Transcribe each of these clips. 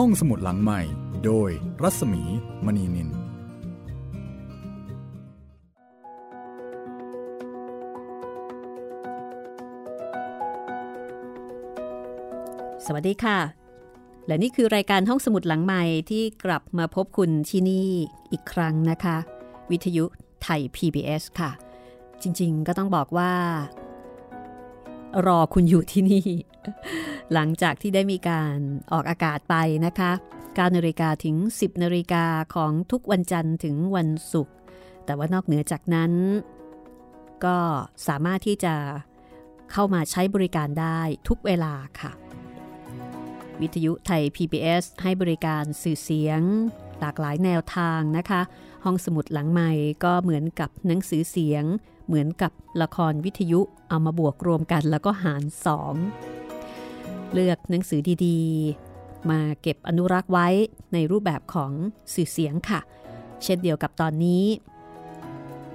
ห้องสมุดหลังใหม่ โดยรัศมีมณีนิน สวัสดีค่ะ และนี่คือรายการห้องสมุดหลังใหม่ที่กลับมาพบคุณที่นี่อีกครั้งนะคะ วิทยุไทย PBS ค่ะ จริงๆก็ต้องบอกว่า รอคุณอยู่ที่นี่ หลังจากที่ได้มีการออกอากาศไปนะคะ9นาฬิกาถึง 10นาฬิกาของทุกวันจันทร์ถึงวันศุกร์แต่ว่านอกเหนือจากนั้น ก็สามารถที่จะเข้ามาใช้บริการได้ทุกเวลาค่ะ วิทยุไทย PBS ให้บริการสื่อเสียง หลากหลายแนวทางนะคะ ห้องสมุดหลังใหม่ก็เหมือนกับหนังสือเสียง เหมือนกับละครวิทยุเอามาบวกรวมกันแล้วก็หารสอง เลือกหนังสือดีๆ มาเก็บอนุรักษ์ไว้ในรูปแบบของสื่อเสียงค่ะ เช่นเดียวกับตอนนี้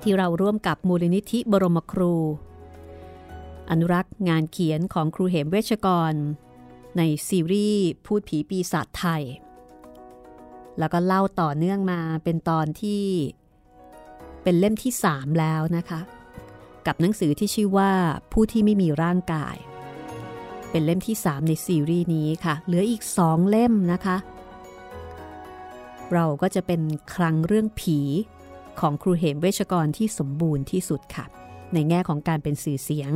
ที่เราร่วมกับมูลนิธิบรมครู อนุรักษ์งานเขียนของครูเหมเวชกร ในซีรีส์พูดผีปีศาจไทย แล้วก็เล่าต่อเนื่องมาเป็นตอนที่เป็นเล่มที่ 3 แล้วนะคะ กับหนังสือที่ชื่อว่าผู้ที่ไม่มีร่างกาย เป็นเล่มที่ 3 ในซีรีส์นี้ค่ะ เหลืออีก 2 เล่มนะคะ เราก็จะเป็นครั้งเรื่องผีของครูเหมเวชกรที่สมบูรณ์ที่สุดค่ะ ในแง่ของการเป็นสื่อเสียง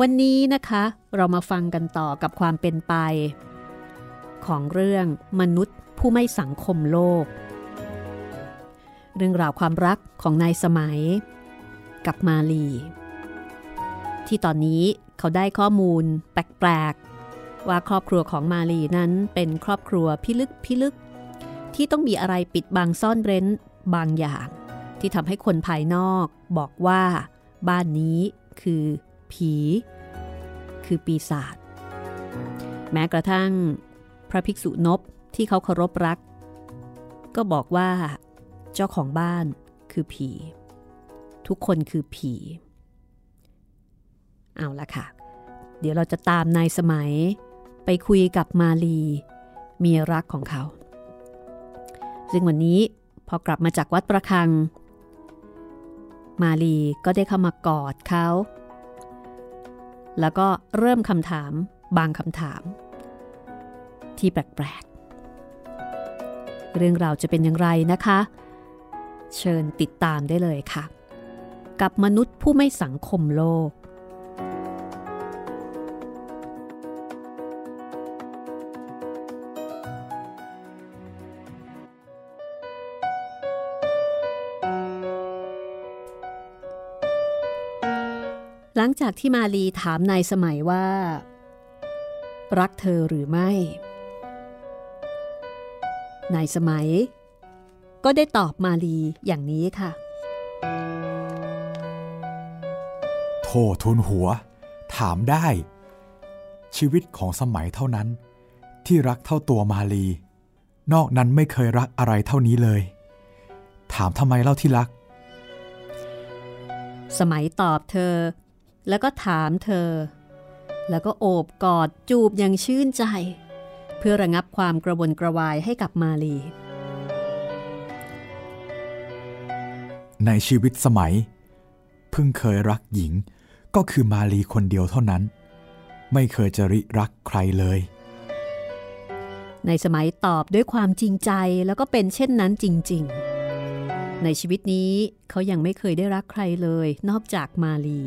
วันนี้นะคะเรามาฟังกันต่อกับความเป็นไป ของเรื่องมนุษย์ผู้ไม่สังคมโลก เรื่องราวความรักของนายสมัย กับมาลี ที่ตอนนี้เขาได้ข้อมูลแปลกๆ ว่าครอบครัวของมาลีนั้นเป็นครอบครัวพิลึกพิลึก ที่ต้องมีอะไรปิดบังซ่อนเร้นบางอย่าง ที่ทำให้คนภายนอกบอกว่า บ้านนี้คือผี คือปีศาจแม้กระทั่งพระภิกษุนบที่เขาเคารพรัก ก็บอกว่า เจ้าของบ้านคือผี ทุกคนคือผี เอาละค่ะ เดี๋ยวเราจะตามนายสมัย ไปคุยกับมาลี เมียรักของเขา ซึ่งวันนี้พอกลับมาจากวัดประคัง มาลีก็ได้เข้ามากอดเขา แล้วก็เริ่มคำถามบางคำถาม ที่แปลกๆ เรื่องราวจะเป็นอย่างไรนะคะ เชิญติดตามได้เลยค่ะ กับมนุษย์ผู้ไม่สังคมโลก หลังจากที่มาลีถามนายสมัยว่า รักเธอหรือไม่ นายสมัย ก็ได้ตอบมาลีอย่างนี้ค่ะ โทษทุนหัว ถามได้ ชีวิตของสมัยเท่านั้น ที่รักเท่าตัวมาลี นอกนั้นไม่เคยรักอะไรเท่านี้เลย ถามทำไมเล่าที่รักสมัยตอบเธอ แล้วก็ถามเธอ แล้วก็โอบกอดจูบอย่างชื่นใจ เพื่อระงับความกระวนกระวายให้กับมาลี ในชีวิตสมัย เพิ่งเคยรักหญิงก็คือมาลีคนเดียวเท่านั้น ไม่เคยจะริรักใครเลย ในสมัยตอบด้วยความจริงใจแล้วก็เป็นเช่นนั้นจริง ๆ ในชีวิตนี้เขายังไม่เคยได้รักใครเลย นอกจากมาลี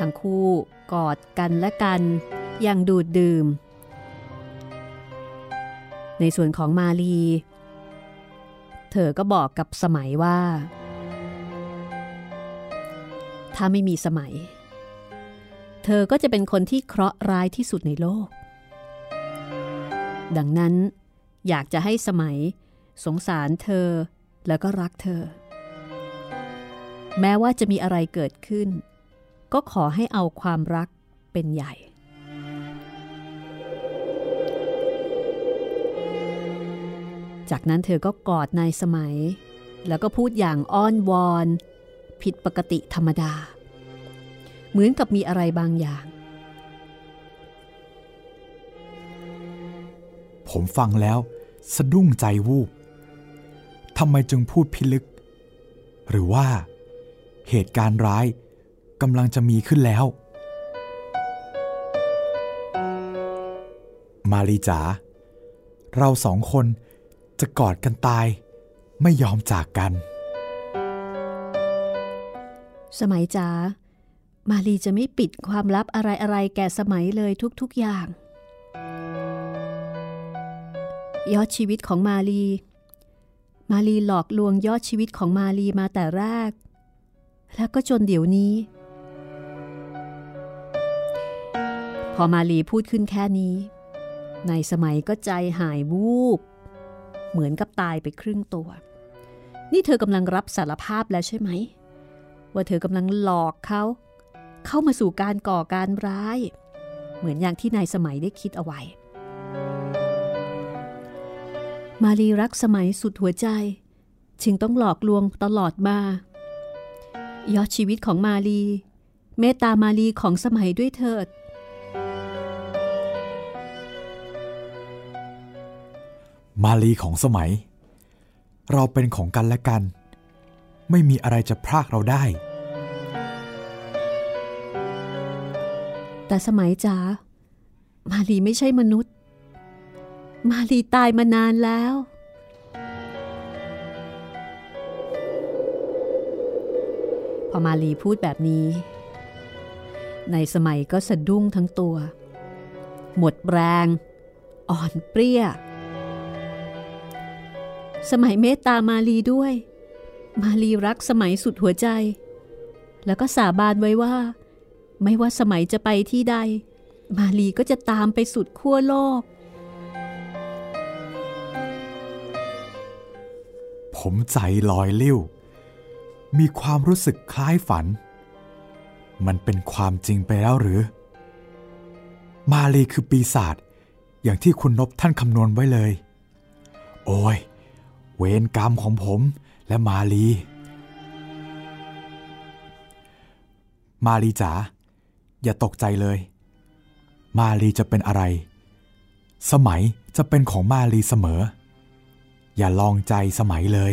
ทั้งคู่กอดกันและกันอย่างดูดดื่ม ในส่วนของมาลี เธอก็บอกกับสมัยว่า ถ้าไม่มีสมัย เธอก็จะเป็นคนที่เคราะห์ร้ายที่สุดในโลก ดังนั้นอยากจะให้สมัยสงสารเธอแล้วก็รักเธอ แม้ว่าจะมีอะไรเกิดขึ้น ก็ขอให้เอาความรักเป็นใหญ่ จากนั้นเธอก็กอดนายสมัย แล้วก็พูดอย่างอ้อนวอน ผิดปกติธรรมดา เหมือนกับมีอะไรบางอย่าง ผมฟังแล้วสะดุ้งใจวูบทำไมจึงพูดพิลึก หรือว่าเหตุการณ์ร้าย กำลังจะมีขึ้นแล้ว มารีจ๋าเราสองคนจะกอดกันตาย ไม่ยอมจากกัน สมัยจ๋ามาลีจะไม่ปิดความลับอะไรๆ แก่สมัยเลยทุกๆอย่าง ยอดชีวิตของมาลีมาลีหลอกลวงยอดชีวิตของมาลีมาแต่แรก แล้วก็จนเดี๋ยวนี้ พอมาลีพูดขึ้นแค่นี้ ในสมัยก็ใจหายวูบ เหมือนกับตายไปครึ่งตัว นี่เธอกำลังรับสารภาพแล้วใช่ไหม ว่าเธอกำลังหลอกเขา เข้ามาสู่การก่อการร้าย เหมือนอย่างที่นายสมัยได้คิดเอาไว้ มารีรักสมัยสุดหัวใจ จึงต้องหลอกลวงตลอดมายอดชีวิตของมารีเมตตามารีของสมัยด้วยเถิด มาลีของสมัย เราเป็นของกันและกัน ไม่มีอะไรจะพรากเราได้ แต่สมัยจ๋ามาลีไม่ใช่มนุษย์ มาลีตายมานานแล้ว พอมาลีพูดแบบนี้ ในสมัยก็สะดุ้งทั้งตัว หมดแรง อ่อนเปรี้ย สมัยเมตตามาลีด้วย มาลีรักสมัยสุดหัวใจ แล้วก็สาบานไว้ว่า ไม่ว่าสมัยจะไปที่ใด มาลีก็จะตามไปสุดขั้วโลก ผมใจลอยลิ้ว มีความรู้สึกคล้ายฝัน มันเป็นความจริงไปแล้วหรือ มาลีคือปีศาจอย่างที่คุณนบท่านคำนวณไว้เลย โอ้ย เวรกรรมของผมและมาลี มาลีจ๋าอย่าตกใจเลย มาลีจะเป็นอะไร สมัยจะเป็นของมาลีเสมอ อย่าลองใจสมัยเลย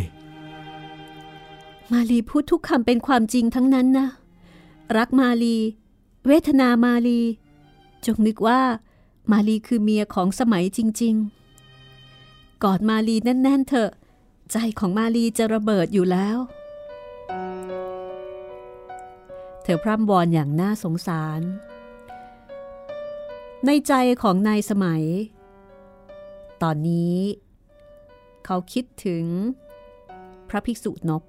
มาลีพูดทุกคำเป็นความจริงทั้งนั้นนะ รักมาลี เวทนามาลี จงนึกว่า มาลีคือเมียของสมัยจริง ๆ กอดมาลีแน่น ๆ เถอะ ใจของมาลีจะระเบิดอยู่แล้ว เธอพร่ำวอนอย่างน่าสงสาร ในใจของนายสมัย ตอนนี้ เขาคิดถึง พระภิกษุนบ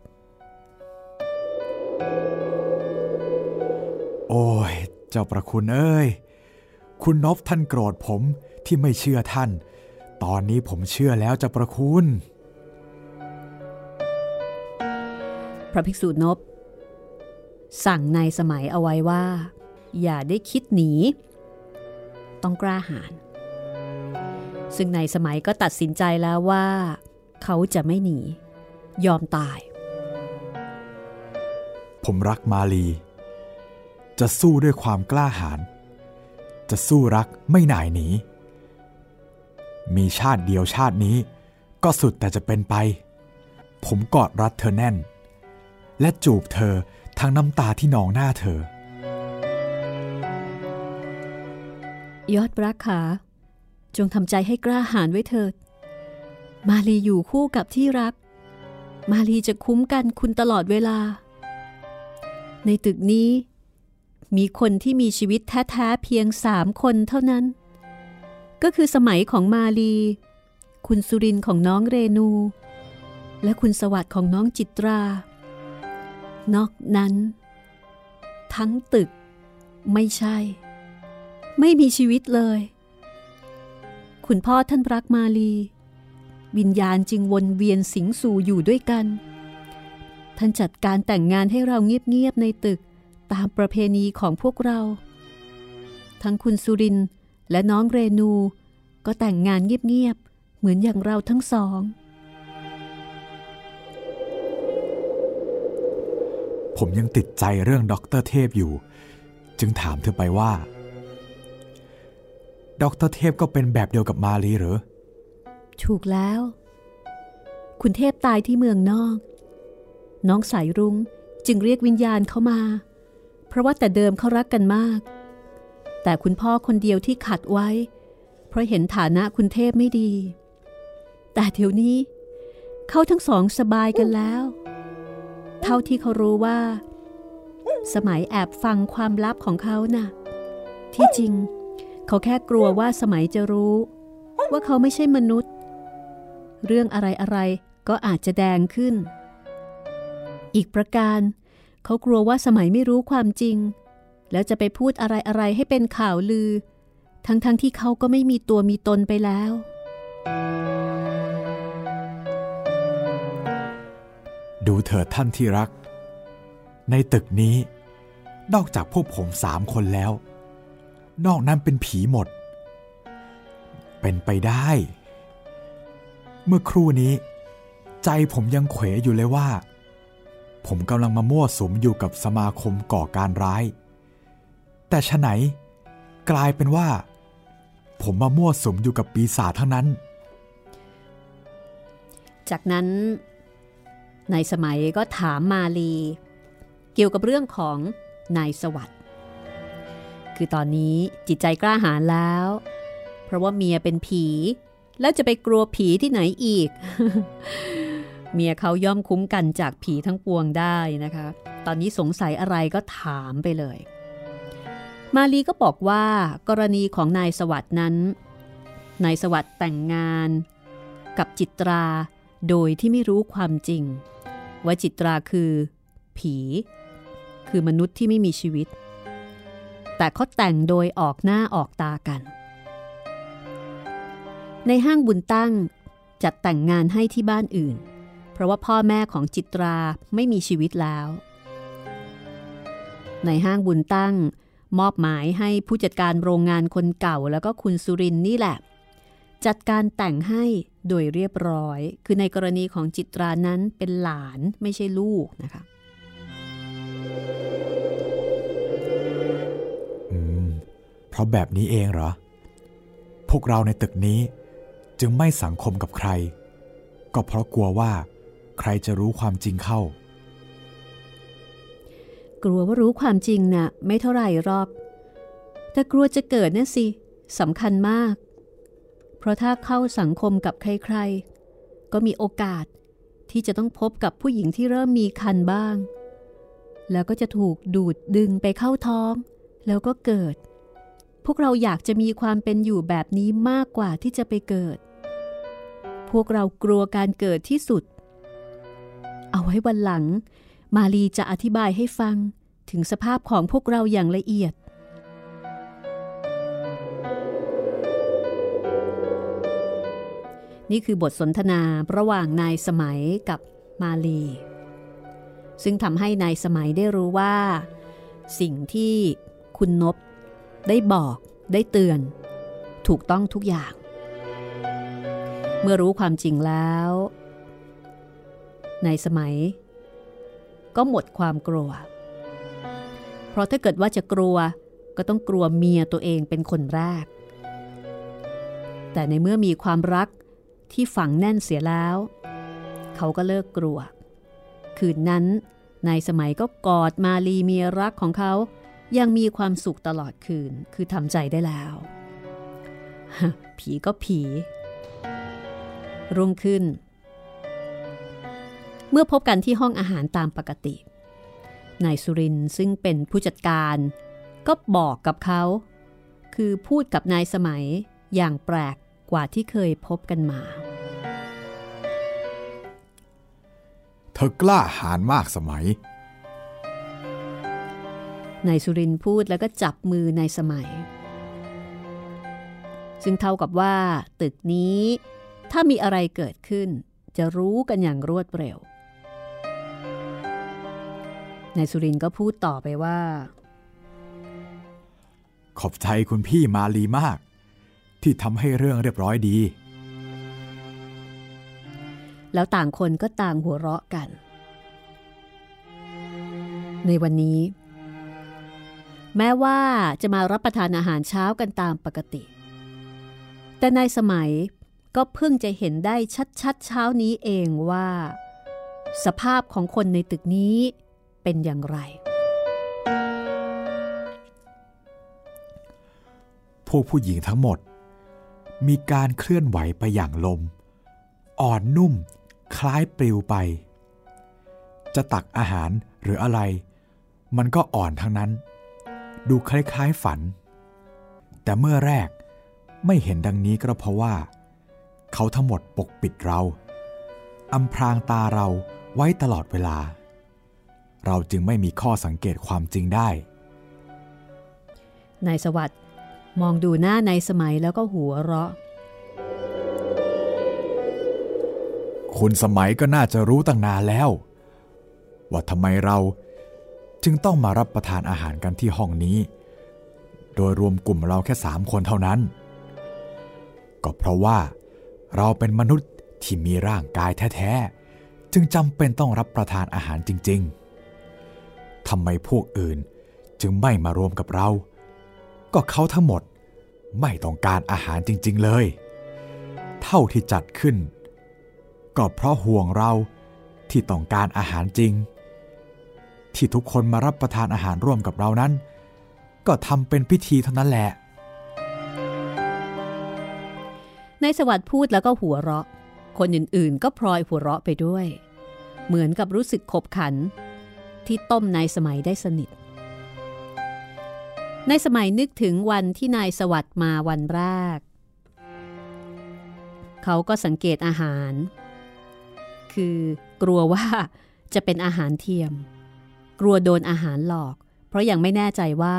โอ้ย เจ้าประคุณเอ้ย คุณนบท่านโกรธผมที่ไม่เชื่อท่าน ตอนนี้ผมเชื่อแล้วเจ้าประคุณ พระภิกษุนบสั่งนายสมัยเอาไว้ว่า อย่าได้คิดหนี ต้องกล้าหาญซึ่งนายสมัยก็ตัดสินใจแล้วว่า เขาจะไม่หนี ยอมตาย ผมรักมาลี จะสู้ด้วยความกล้าหาญจะสู้รักไม่หน่ายหนี มีชาติเดียวชาตินี้ ก็สุดแต่จะเป็นไป ผมกอดรัดเธอแน่น และจูบเธอทั้งน้ำตาที่นองหน้าเธอ ยอดรักขาจงทำใจให้กล้าหาญไว้เถิด มาลีอยู่คู่กับที่รัก มาลีจะคุ้มกันคุณตลอดเวลา ในตึกนี้ มีคนที่มีชีวิตแท้ๆเพียงสามคนเท่านั้น ก็คือสมัยของมาลี คุณสุรินของน้องเรนู และคุณสวัสดิ์ของน้องจิตรา นอกนั้น ทั้งตึก ไม่ใช่ ไม่มีชีวิตเลย คุณพ่อท่านรักมาลี วิญญาณจึงวนเวียนสิงสู่อยู่ด้วยกัน ท่านจัดการแต่งงานให้เราเงียบๆในตึกตามประเพณีของพวกเรา ทั้งคุณสุรินและน้องเรนู ก็แต่งงานเงียบๆเหมือนอย่างเราทั้งสอง ผมยังติดใจเรื่องด็อกเตอร์เทพอยู่ จึงถามเธอไปว่าด็อกเตอร์เทพก็เป็นแบบเดียวกับมาลีเหรอถูกแล้ว คุณเทพตายที่เมืองนอก น้องสายรุ้งจึงเรียกวิญญาณเข้ามา เพราะว่าแต่เดิมเขารักกันมาก แต่คุณพ่อคนเดียวที่ขัดไว้ เพราะเห็นฐานะคุณเทพไม่ดี แต่เดี๋ยวนี้ เขาทั้งสองสบายกันแล้ว เท่าที่เขารู้ว่า สมัยแอบฟังความลับของเขานะ่ะ ที่จริง เขาแค่กลัวว่าสมัยจะรู้ ว่าเขาไม่ใช่มนุษย์ เรื่องอะไรอะไรก็อาจจะแดงขึ้น อีกประการ เขากลัวว่าสมัยไม่รู้ความจริง แล้วจะไปพูดอะไรอะไรให้เป็นข่าวลือ ทั้งๆทที่เขาก็ไม่มีตัวมีตนไปแล้ว ดูเถิดท่านที่รัก ในตึกนี้ นอกจากพวกผมสามคนแล้ว นอกนั้นเป็นผีหมด เป็นไปได้ เมื่อครู่นี้ ใจผมยังเขวอยู่เลยว่า ผมกำลังมามั่วสุมอยู่กับสมาคมก่อการร้าย แต่ฉะไหน กลายเป็นว่า ผมมามั่วสุมอยู่กับปีศาจทั้งนั้น จากนั้น นายสมัยก็ถามมาลี เกี่ยวกับเรื่องของนายสวัสด์คือตอนนี้จิตใจกล้าหาญแล้ว เพราะว่าเมียเป็นผี แล้วจะไปกลัวผีที่ไหนอีก เมียเขาย่อมคุ้มกันจากผีทั้งปวงได้นะคะ ตอนนี้สงสัยอะไรก็ถามไปเลย มาลีก็บอกว่ากรณีของนายสวัสด์นั้น นายสวัสด์แต่งงาน กับจิตราโดยที่ไม่รู้ความจริง ว่าจิตราคือ ผี คือมนุษย์ที่ไม่มีชีวิต แต่เขาแต่งโดยออกหน้าออกตากัน ในห้างบุญตั้งจัดแต่งงานให้ที่บ้านอื่น เพราะว่าพ่อแม่ของจิตราไม่มีชีวิตแล้ว ในห้างบุญตั้ง มอบหมายให้ผู้จัดการโรงงานคนเก่าแล้วก็คุณสุรินนี่แหละ จัดการแต่งให้โดยเรียบร้อย คือในกรณีของจิตรานั้นเป็นหลานไม่ใช่ลูกนะคะอืม เพราะแบบนี้เองเหรอ พวกเราในตึกนี้จึงไม่สังคมกับใคร ก็เพราะกลัวว่าใครจะรู้ความจริงเข้า กลัวว่ารู้ความจริงนะ่ะ ไม่เท่าไหร่หรอกแต่กลัวจะเกิดนั่นสิสำคัญมาก เพราะถ้าเข้าสังคมกับใครๆ ก็มีโอกาสที่จะต้องพบกับผู้หญิงที่เริ่มมีคันบ้าง แล้วก็จะถูกดูดดึงไปเข้าท้อง แล้วก็เกิด พวกเราอยากจะมีความเป็นอยู่แบบนี้มากกว่าที่จะไปเกิด พวกเรากลัวการเกิดที่สุด เอาไว้วันหลัง มาลีจะอธิบายให้ฟังถึงสภาพของพวกเราอย่างละเอียด นี่คือบทสนทนาระหว่างนายสมัยกับมาลี ซึ่งทำให้นายสมัยได้รู้ว่า สิ่งที่คุณนบได้บอกได้เตือน ถูกต้องทุกอย่าง เมื่อรู้ความจริงแล้วนายสมัย ก็หมดความกลัว เพราะถ้าเกิดว่าจะกลัวก็ต้องกลัวเมียตัวเองเป็นคนแรก แต่ในเมื่อมีความรัก ที่ฝังแน่นเสียแล้ว เขาก็เลิกกลัว คืนนั้นนายสมัยก็กอดมาลีเมียรักของเขา ยังมีความสุขตลอดคืนคือทำใจได้แล้ว ผีก็ผี รุ่งขึ้น เมื่อพบกันที่ห้องอาหารตามปกติ นายสุรินซึ่งเป็นผู้จัดการ ก็บอกกับเขา คือพูดกับนายสมัยอย่างแปลก กว่าที่เคยพบกันมา เธอกล้าหาญมากสมัยนายสุรินพูดแล้วก็จับมือนายสมัย ซึ่งเท่ากับว่า ตึกนี้ ถ้ามีอะไรเกิดขึ้น จะรู้กันอย่างรวดเร็วนายสุรินก็พูดต่อไปว่า ขอบใจคุณพี่มาลีมาก ที่ทำให้เรื่องเรียบร้อยดี แล้วต่างคนก็ต่างหัวเราะกัน ในวันนี้ แม้ว่าจะมารับประทานอาหารเช้ากันตามปกติ แต่นายสมัยก็เพิ่งจะเห็นได้ชัดๆเช้านี้เองว่า สภาพของคนในตึกนี้เป็นอย่างไร พวกผู้หญิงทั้งหมด มีการเคลื่อนไหวไปอย่างลม อ่อนนุ่ม คล้ายปลิวไป จะตักอาหารหรืออะไร มันก็อ่อนทั้งนั้น ดูคล้ายๆฝัน แต่เมื่อแรกไม่เห็นดังนี้ก็เพราะว่า เขาทั้งหมดปกปิดเราอำพรางตาเราไว้ตลอดเวลา เราจึงไม่มีข้อสังเกตความจริงได้ นายสวัสด์ มองดูหน้านายสมัยแล้วก็หัวเราะ คุณสมัยก็น่าจะรู้ตั้งนานแล้ว ว่าทำไมเราจึงต้องมารับประทานอาหารกันที่ห้องนี้ โดยรวมกลุ่มเราแค่สามคนเท่านั้น ก็เพราะว่าเราเป็นมนุษย์ที่มีร่างกายแท้ๆ จึงจำเป็นต้องรับประทานอาหารจริง ๆ ทำไมพวกอื่นจึงไม่มารวมกับเรา ก็เขาทั้งหมด ไม่ต้องการอาหารจริง ๆ เลย เท่าที่จัดขึ้น ก็เพราะห่วงเราที่ต้องการอาหารจริง ที่ทุกคนมารับประทานอาหารร่วมกับเรานั้น ก็ทำเป็นพิธีเท่านั้นแหละนายสวัสด์พูดแล้วก็หัวเราะ คนอื่นๆ ก็พลอยหัวเราะไปด้วย เหมือนกับรู้สึกขบขัน ที่ต้มนายสมัยได้สนิท ในสมัยนึกถึงวันที่นายสวัสด์มาวันแรก เขาก็สังเกตอาหาร คือกลัวว่าจะเป็นอาหารเทียม กลัวโดนอาหารหลอก เพราะยังไม่แน่ใจว่า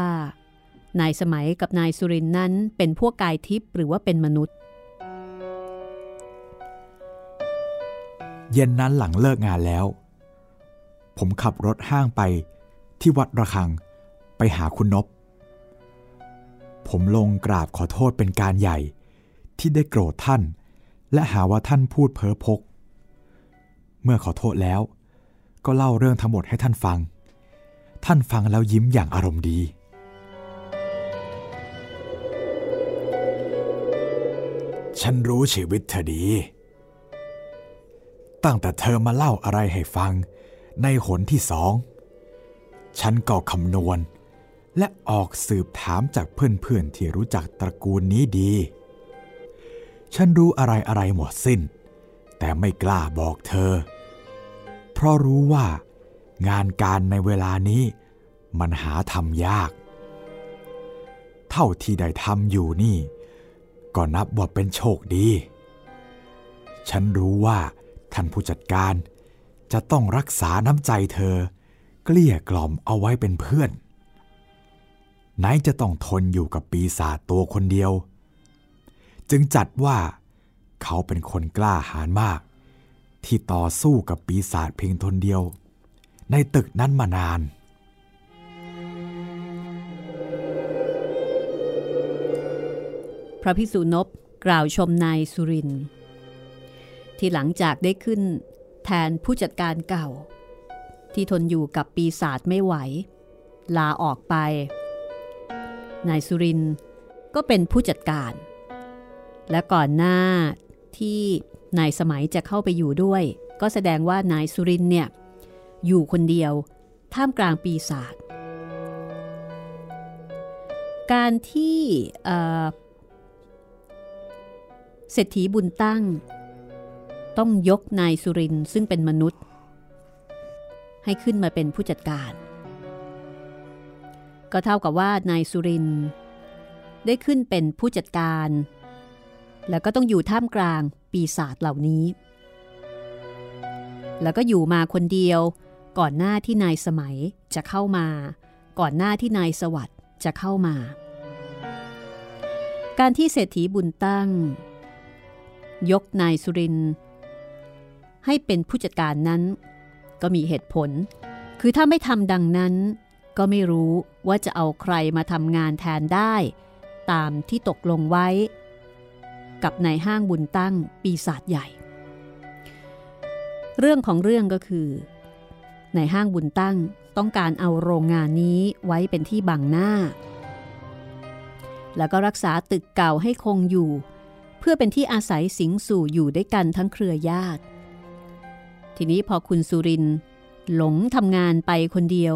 นายสมัยกับนายสุรินนั้นเป็นพวกกายทิพย์หรือว่าเป็นมนุษย์ เย็นนั้นหลังเลิกงานแล้ว ผมขับรถห้างไปที่วัดระฆัง ไปหาคุณนบ ผมลงกราบขอโทษเป็นการใหญ่ ที่ได้โกรธท่าน และหาว่าท่านพูดเพ้อพก เมื่อขอโทษแล้ว ก็เล่าเรื่องทั้งหมดให้ท่านฟัง ท่านฟังแล้วยิ้มอย่างอารมณ์ดี ฉันรู้ชีวิตเธอดี ตั้งแต่เธอมาเล่าอะไรให้ฟัง ในหนที่สอง ฉันก็คำนวณ และออกสืบถามจากเพื่อนๆที่รู้จักตระกูลนี้ดี ฉันรู้อะไรอะไรหมดสิ้น แต่ไม่กล้าบอกเธอ เพราะรู้ว่างานการในเวลานี้มันหาทำยาก เท่าที่ได้ทำอยู่นี่ ก็นับว่าเป็นโชคดี ฉันรู้ว่าท่านผู้จัดการจะต้องรักษาน้ำใจเธอ เกลี้ยกล่อมเอาไว้เป็นเพื่อน ไหนจะต้องทนอยู่กับปีศาจตัวคนเดียว จึงจัดว่าเขาเป็นคนกล้าหาญมาก ที่ต่อสู้กับปีศาจเพียงทนเดียว ในตึกนั้นมานาน พระพิสุนบกล่าวชมนายสุรินที่หลังจากได้ขึ้น แทนผู้จัดการเก่า ที่ทนอยู่กับปีศาจไม่ไหว ลาออกไป นายสุรินก็เป็นผู้จัดการ และก่อนหน้าที่นายสมัยจะเข้าไปอยู่ด้วย ก็แสดงว่านายสุรินเนี่ยอยู่คนเดียวท่ามกลางปีศาจการที่เศรษฐีบุญตั้ง ต้องยกนายสุรินซึ่งเป็นมนุษย์ ให้ขึ้นมาเป็นผู้จัดการ ก็เท่ากับว่านายสุริน ได้ขึ้นเป็นผู้จัดการ แล้วก็ต้องอยู่ท่ามกลางปีศาจเหล่านี้ แล้วก็อยู่มาคนเดียว ก่อนหน้าที่นายสมัยจะเข้ามา ก่อนหน้าที่นายสวัสด์จะเข้ามา การที่เศรษฐีบุญตั้ง ยกนายสุริน ให้เป็นผู้จัดการนั้น ก็มีเหตุผล คือถ้าไม่ทำดังนั้น ก็ไม่รู้ว่าจะเอาใครมาทำงานแทนได้ ตามที่ตกลงไว้ กับนายห้างบุญตั้งปีศาจใหญ่ เรื่องของเรื่องก็คือในห้างบุญตั้งต้องการเอาโรงงานนี้ไว้เป็นที่บังหน้า แล้วก็รักษาตึกเก่าให้คงอยู่ เพื่อเป็นที่อาศัยสิงสู่อยู่ด้วยกันทั้งเครือญาติ ทีนี้พอคุณสุรินหลงทำงานไปคนเดียว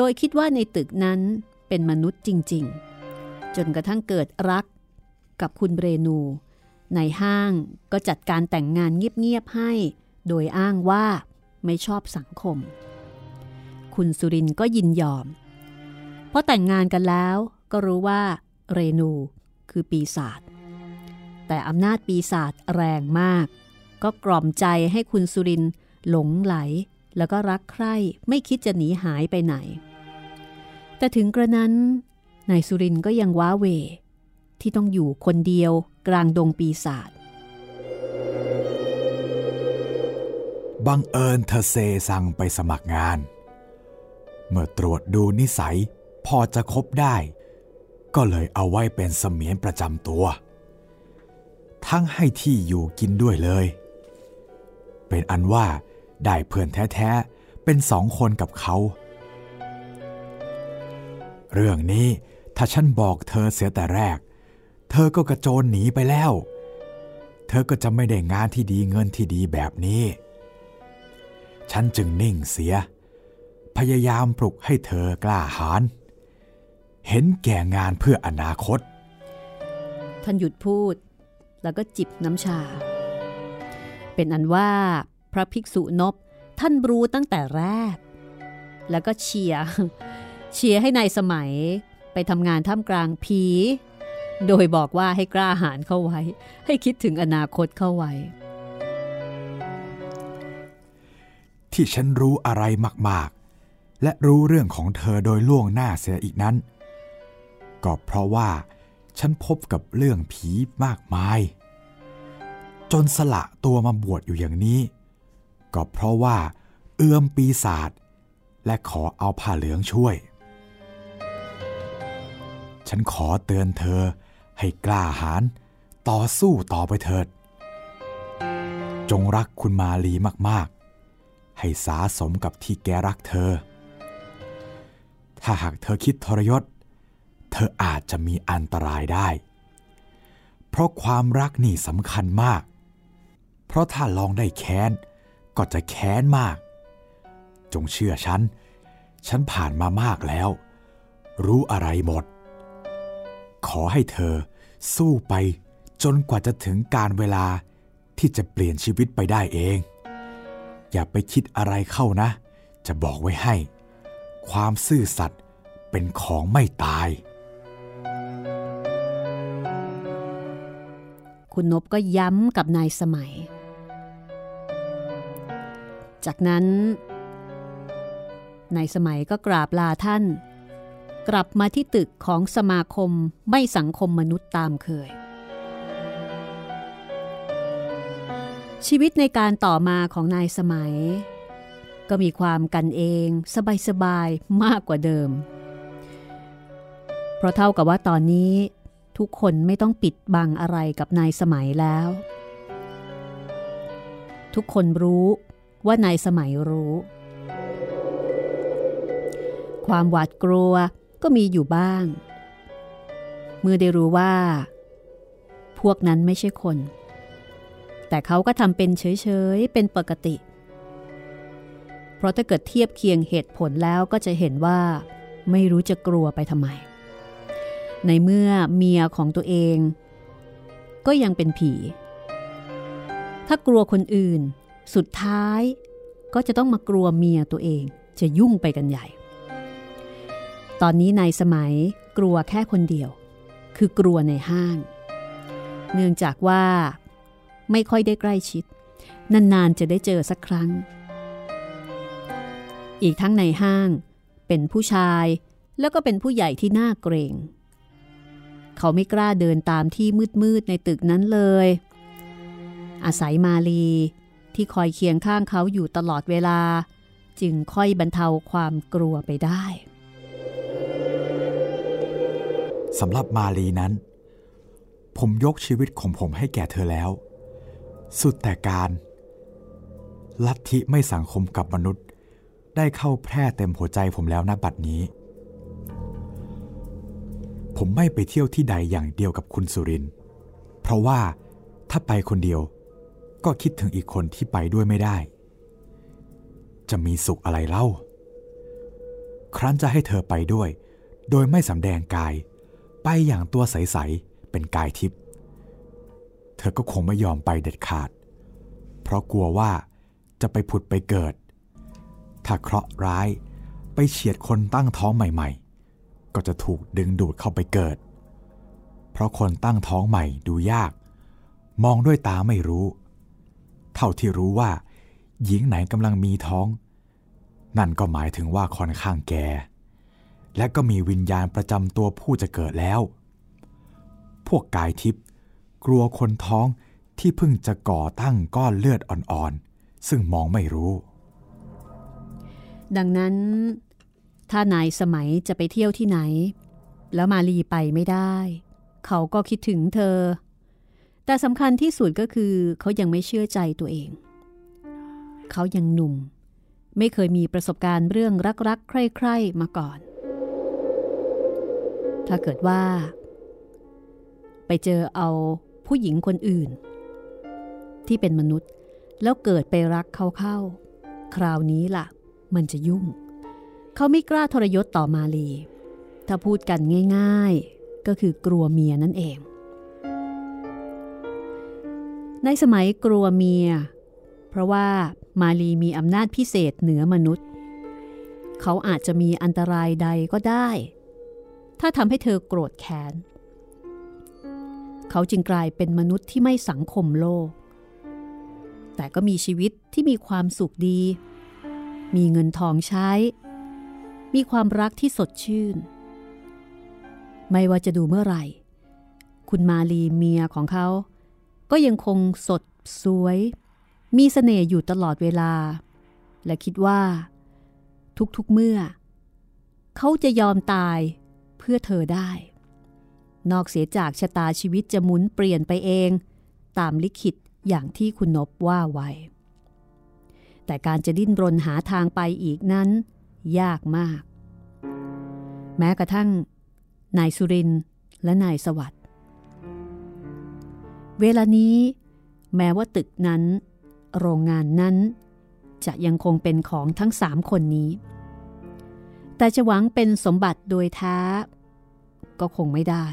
ดยคิดว่าในตึกนั้นเป็นมนุษย์จริง ๆ จนกระทั่งเกิดรักกับคุณเรนู ในห้างก็จัดการแต่งงานเงียบ ๆ ให้ โดยอ้างว่าไม่ชอบสังคม คุณสุรินก็ยินยอม เพราะแต่งงานกันแล้วก็รู้ว่าเรนูคือปีศาจ แต่อำนาจปีศาจแรงมาก ก็กล่อมใจให้คุณสุรินหลงไหล แล้วก็รักใคร่ไม่คิดจะหนีหายไปไหน แต่ถึงกระนั้นนายสุรินก็ยังว้าเว ที่ต้องอยู่คนเดียวกลางดงปีศาจบังเอิญเธอเซสั่งไปสมัครงาน เมื่อตรวจดูนิสัยพอจะคบได้ ก็เลยเอาไว้เป็นเสมียนประจำตัว ทั้งให้ที่อยู่กินด้วยเลย เป็นอันว่าได้เพื่อนแท้ ๆ เป็นสองคนกับเขา เรื่องนี้ถ้าฉันบอกเธอเสียแต่แรก เธอก็กระโจนหนีไปแล้ว เธอก็จะไม่ได้งานที่ดีเงินที่ดีแบบนี้ ฉันจึงนิ่งเสีย พยายามปลุกให้เธอกล้าหาญเห็นแก่งานเพื่ออนาคต ท่านหยุดพูดแล้วก็จิบน้ำชา เป็นอันว่าพระภิกษุนบท่านรู้ตั้งแต่แรก แล้วก็เชียร์ เชียร์ให้ในายสมัยไปทำงานท่ามกลางผี โดยบอกว่าให้กล้าหาญเข้าไว้ ให้คิดถึงอนาคตเข้าไว้ ที่ฉันรู้อะไรมาก ๆ และรู้เรื่องของเธอโดยล่วงหน้าเสียอีกนั้น ก็เพราะว่าฉันพบกับเรื่องผีมากมาย จนสละตัวมาบวชอยู่อย่างนี้ ก็เพราะว่า เอื้อมปีศาจและขอเอาผ้าเหลืองช่วย ฉันขอเตือนเธอให้กล้าหาญต่อสู้ต่อไปเถิด จงรักคุณมาลีมากๆ ให้สาสมกับที่แกรักเธอ ถ้าหากเธอคิดทรยศ เธออาจจะมีอันตรายได้ เพราะความรักนี่สำคัญมาก เพราะถ้าลองได้แค้น ก็จะแค้นมาก จงเชื่อฉัน ฉันผ่านมามากแล้ว รู้อะไรหมด ขอให้เธอสู้ไปจนกว่าจะถึงการเวลาที่จะเปลี่ยนชีวิตไปได้เอง อย่าไปคิดอะไรเข้านะ จะบอกไว้ให้ ความซื่อสัตย์เป็นของไม่ตาย คุณนบก็ย้ำกับนายสมัย จากนั้นนายสมัยก็กราบลาท่าน กลับมาที่ตึกของสมาคมไม่สังคมมนุษย์ตามเคย ชีวิตในการต่อมาของนายสมัย ก็มีความกันเองสบายๆมากกว่าเดิม เพราะเท่ากับว่าตอนนี้ทุกคนไม่ต้องปิดบังอะไรกับนายสมัยแล้ว ทุกคนรู้ว่านายสมัยรู้ ความหวาดกลัว ก็มีอยู่บ้าง เมื่อได้รู้ว่า พวกนั้นไม่ใช่คน แต่เขาก็ทำเป็นเฉยๆ เป็นปกติ เพราะถ้าเกิดเทียบเคียงเหตุผลแล้วก็จะเห็นว่า ไม่รู้จะกลัวไปทำไม ในเมื่อเมียของตัวเอง ก็ยังเป็นผี ถ้ากลัวคนอื่น สุดท้ายก็จะต้องมากลัวเมียตัวเองจะยุ่งไปกันใหญ่ ตอนนี้นายสมัยกลัวแค่คนเดียว คือกลัวในห้าง เนื่องจากว่าไม่ค่อยได้ใกล้ชิด นานๆจะได้เจอสักครั้ง อีกทั้งในห้างเป็นผู้ชายแล้วก็เป็นผู้ใหญ่ที่น่าเกรง เขาไม่กล้าเดินตามที่มืดๆในตึกนั้นเลย อาศัยมาลีที่คอยเคียงข้างเขาอยู่ตลอดเวลา จึงค่อยบรรเทาความกลัวไปได้ สำหรับมาลีนั้น ผมยกชีวิตของผมให้แก่เธอแล้ว สุดแต่การ ลัทธิไม่สังคมกับมนุษย์ ได้เข้าแพร่เต็มหัวใจผมแล้วณบัดนี้ ผมไม่ไปเที่ยวที่ใดอย่างเดียวกับคุณสุริน เพราะว่าถ้าไปคนเดียว ก็คิดถึงอีกคนที่ไปด้วยไม่ได้ จะมีสุขอะไรเล่า ครั้นจะให้เธอไปด้วย โดยไม่สำแดงกาย ไปอย่างตัวใส ๆ เป็นกายทิพย์เธอก็คงไม่ยอมไปเด็ดขาด เพราะกลัวว่าจะไปผุดไปเกิด ถ้าเคราะห์ร้ายไปเฉียดคนตั้งท้องใหม่ ๆ ก็จะถูกดึงดูดเข้าไปเกิด เพราะคนตั้งท้องใหม่ดูยาก มองด้วยตาไม่รู้ เท่าที่รู้ว่า หญิงไหนกำลังมีท้อง นั่นก็หมายถึงว่าค่อนข้างแก่ และก็มีวิญญาณประจำตัวผู้จะเกิดแล้ว พวกกายทิพย์กลัวคนท้องที่เพิ่งจะก่อตั้งก้อนเลือดอ่อนๆ ซึ่งมองไม่รู้ ดังนั้น ถ้านายสมัยจะไปเที่ยวที่ไหน แล้วมาลีไปไม่ได้ เขาก็คิดถึงเธอ แต่สำคัญที่สุดก็คือเขายังไม่เชื่อใจตัวเอง เขายังหนุ่ม ไม่เคยมีประสบการณ์เรื่องรักๆ ใคร่ๆ มาก่อน ถ้าเกิดว่า ไปเจอเอาผู้หญิงคนอื่น ที่เป็นมนุษย์แล้วเกิดไปรักเขาเข้า คราวนี้ล่ะ มันจะยุ่ง เขาไม่กล้าทรยศต่อมาลี ถ้าพูดกันง่าย ๆ ก็คือกลัวเมียนั่นเอง ในสมัยกลัวเมีย เพราะว่ามาลีมีอำนาจพิเศษเหนือมนุษย์ เขาอาจจะมีอันตรายใดก็ได้ ถ้าทำให้เธอโกรธแค้น เขาจึงกลายเป็นมนุษย์ที่ไม่สังคมโลก แต่ก็มีชีวิตที่มีความสุขดี มีเงินทองใช้ มีความรักที่สดชื่น ไม่ว่าจะดูเมื่อไหร่ คุณมาลีเมียของเขา ก็ยังคงสดสวย มีสเสน่ห์อยู่ตลอดเวลา และคิดว่า ทุกๆเมื่อ เขาจะยอมตาย เพื่อเธอได้ นอกเสียจากชะตาชีวิตจะหมุนเปลี่ยนไปเอง ตามลิขิตอย่างที่คุณนบว่าไว้ แต่การจะดิ้นรนหาทางไปอีกนั้น ยากมาก แม้กระทั่ง นายสุรินและนายสวัสด์เวลานี้ แม้ว่าตึกนั้น โรงงานนั้น จะยังคงเป็นของทั้งสามคนนี้ แต่จะหวังเป็นสมบัติโดยแท้ ก็คงไม่ได้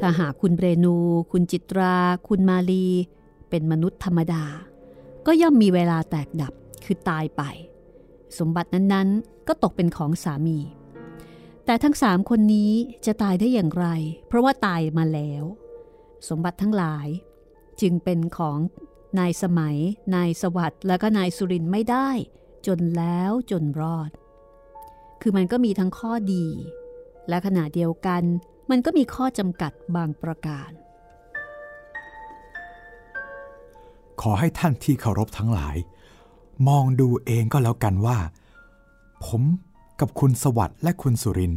ถ้าหากคุณเรนู คุณจิตรา คุณมาลี เป็นมนุษย์ธรรมดา ก็ย่อมมีเวลาแตกดับคือตายไป สมบัตินั้นๆ ก็ตกเป็นของสามี แต่ทั้งสามคนนี้จะตายได้อย่างไร เพราะว่าตายมาแล้ว สมบัติทั้งหลาย จึงเป็นของนายสมัย นายสวัสด์และก็นายสุรินไม่ได้ จนแล้วจนรอด คือมันก็มีทั้งข้อดี และขณะเดียวกันมันก็มีข้อจำกัดบางประการ ขอให้ท่านที่เคารพทั้งหลาย มองดูเองก็แล้วกันว่า ผมกับคุณสวัสด์และคุณสุริน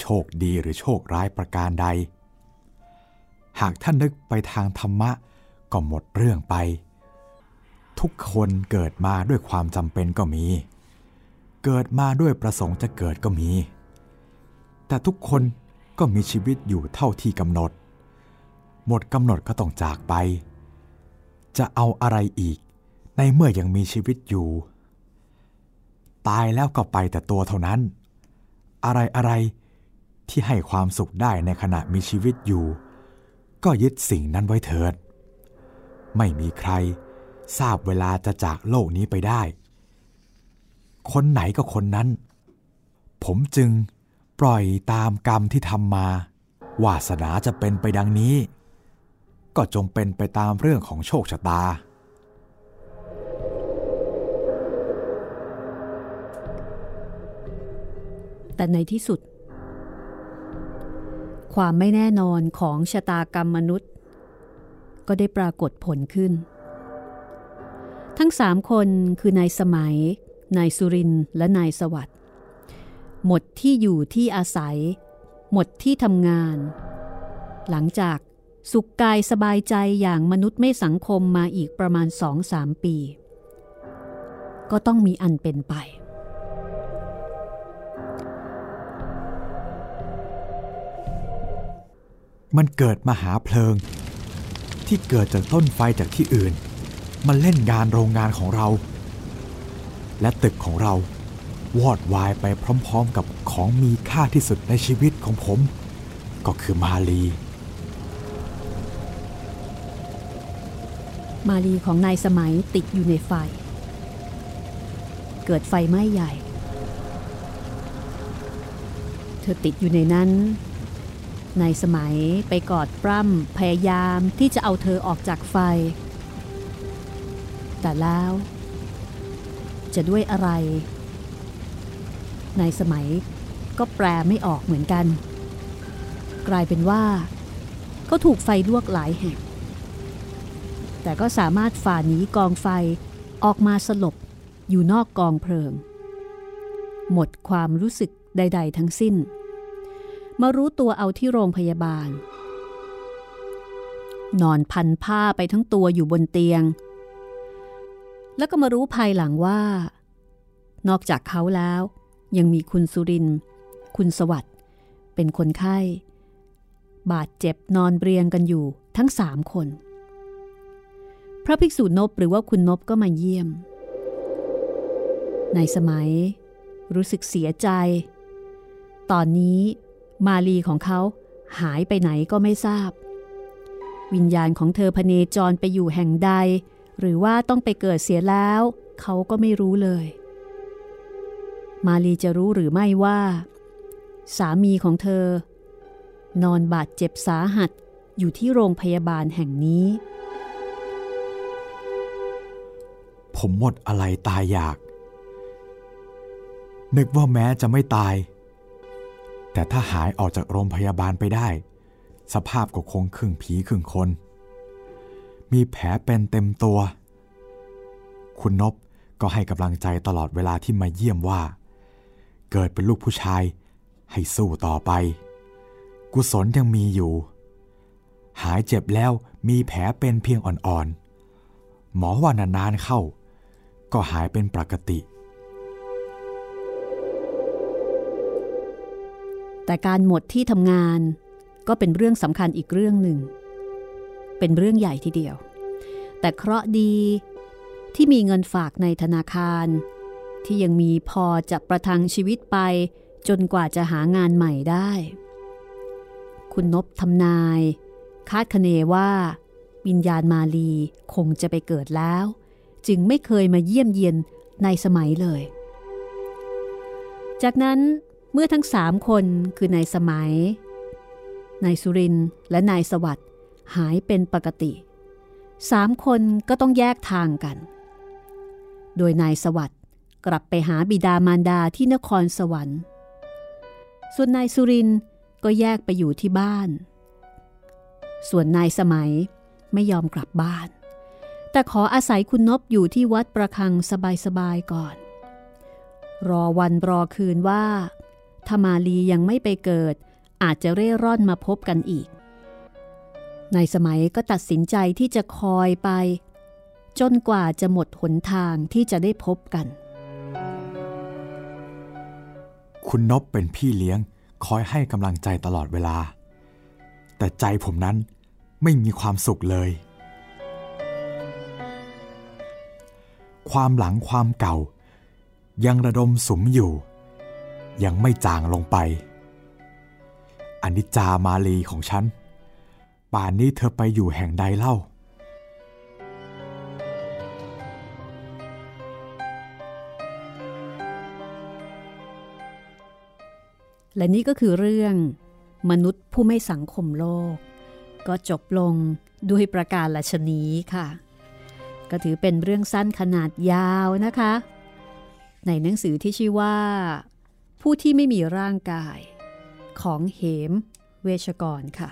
โชคดีหรือโชคร้ายประการใด หากท่านนึกไปทางธรรมะก็หมดเรื่องไป ทุกคนเกิดมาด้วยความจำเป็นก็มี เกิดมาด้วยประสงค์จะเกิดก็มี แต่ทุกคนก็มีชีวิตอยู่เท่าที่กำหนด หมดกำหนดก็ต้องจากไป จะเอาอะไรอีก ในเมื่อยังมีชีวิตอยู่ ตายแล้วก็ไปแต่ตัวเท่านั้น อะไรอะไรที่ให้ความสุขได้ในขณะมีชีวิตอยู่ ก็ยึดสิ่งนั้นไว้เถิด ไม่มีใคร ทราบเวลาจะจากโลกนี้ไปได้ คนไหนก็คนนั้น ผมจึงปล่อยตามกรรมที่ทำมา วาสนาจะเป็นไปดังนี้ ก็จงเป็นไปตามเรื่องของโชคชะตา แต่ในที่สุด ความไม่แน่นอนของชะตากรรมมนุษย์ ก็ได้ปรากฏผลขึ้น ทั้งสามคนคือนายสมัย นายสุรินและนายสวัสด์หมดที่อยู่ที่อาศัย หมดที่ทำงาน หลังจากสุขกายสบายใจอย่างมนุษย์ไม่สังคมมาอีกประมาณสองสามปี ก็ต้องมีอันเป็นไป มันเกิดมหาเพลิง ที่เกิดจากต้นไฟจากที่อื่น มันเล่นงานโรงงานของเรา และตึกของเราวอดวายไปพร้อมๆกับของมีค่าที่สุดในชีวิตของผม ก็คือมาลี มาลีของนายสมัยติดอยู่ในไฟ เกิดไฟไหม้ใหญ่ เธอติดอยู่ในนั้นนายสมัยไปกอดปล้ำพยายามที่จะเอาเธอออกจากไฟ แต่แล้ว จะด้วยอะไร ในสมัยก็แปลไม่ออกเหมือนกัน กลายเป็นว่า ก็ถูกไฟลวกหลายแห่ง แต่ก็สามารถฝ่าหนีกองไฟออกมาสลบอยู่นอกกองเพลิง หมดความรู้สึกใด ๆ ทั้งสิ้น มารู้ตัวเอาที่โรงพยาบาล นอนพันผ้าไปทั้งตัวอยู่บนเตียง แล้วก็มารู้ภายหลังว่า นอกจากเขาแล้ว ยังมีคุณสุริน คุณสวัสด์เป็นคนไข้ บาดเจ็บนอนเรียงกันอยู่ทั้งสามคน พระภิกษุนบหรือว่าคุณนบก็มาเยี่ยม ในสมัย รู้สึกเสียใจ ตอนนี้มาลีของเขาหายไปไหนก็ไม่ทราบ วิญญาณของเธอพเนจรไปอยู่แห่งใด หรือว่าต้องไปเกิดเสียแล้ว เขาก็ไม่รู้เลย มาลีจะรู้หรือไม่ว่า สามีของเธอ นอนบาดเจ็บสาหัสอยู่ที่โรงพยาบาลแห่งนี้ ผมหมดอะไรตายอยาก นึกว่าแม้จะไม่ตาย แต่ถ้าหายออกจากโรงพยาบาลไปได้ สภาพก็คงครึ่งผีครึ่งคน มีแผลเป็นเต็มตัว คุณนบก็ให้กำลังใจตลอดเวลาที่มาเยี่ยมว่า เกิดเป็นลูกผู้ชายให้สู้ต่อไป กุศลยังมีอยู่ หายเจ็บแล้วมีแผลเป็นเพียงอ่อนๆ หมอว่านานๆเข้า ก็หายเป็นปกติ แต่การหมดที่ทำงานก็เป็นเรื่องสำคัญอีกเรื่องหนึ่ง เป็นเรื่องใหญ่ทีเดียว แต่เคราะดีที่มีเงินฝากในธนาคาร ที่ยังมีพอจะประทังชีวิตไปจนกว่าจะหางานใหม่ได้ คุณนบทำนาย คาดคะเนว่า วิญญาณมาลีคงจะไปเกิดแล้ว จึงไม่เคยมาเยี่ยมเยียนในสมัยเลย จากนั้นเมื่อทั้งสามคนคือนายสมัย นายสุรินและนายสวัสด์ หายเป็นปกติสามคนก็ต้องแยกทางกัน โดยนายสวัสด์กลับไปหาบิดามารดาที่นครสวรรค์ ส่วนนายสุรินก็แยกไปอยู่ที่บ้าน ส่วนนายสมัยไม่ยอมกลับบ้าน แต่ขออาศัยคุณนบอยู่ที่วัดประคังสบายๆก่อน รอวันรอคืนว่า ถ้ามาลียังไม่ไปเกิด อาจจะเร่ร่อนมาพบกันอีก นายสมัยก็ตัดสินใจที่จะคอยไป จนกว่าจะหมดหนทางที่จะได้พบกัน คุณนบเป็นพี่เลี้ยงคอยให้กำลังใจตลอดเวลา แต่ใจผมนั้นไม่มีความสุขเลย ความหลังความเก่า ยังระดมสุมอยู่ ยังไม่จางลงไปอนิจจามาลีของฉัน ป่านนี้เธอไปอยู่แห่งใดเล่า และนี่ก็คือเรื่อง มนุษย์ผู้ไม่สังคมโลก ก็จบลงด้วยประการละชนีค่ะ ก็ถือเป็นเรื่องสั้นขนาดยาวนะคะ ในหนังสือที่ชื่อว่า ผู้ที่ไม่มีร่างกาย ของเหม เวชกรค่ะ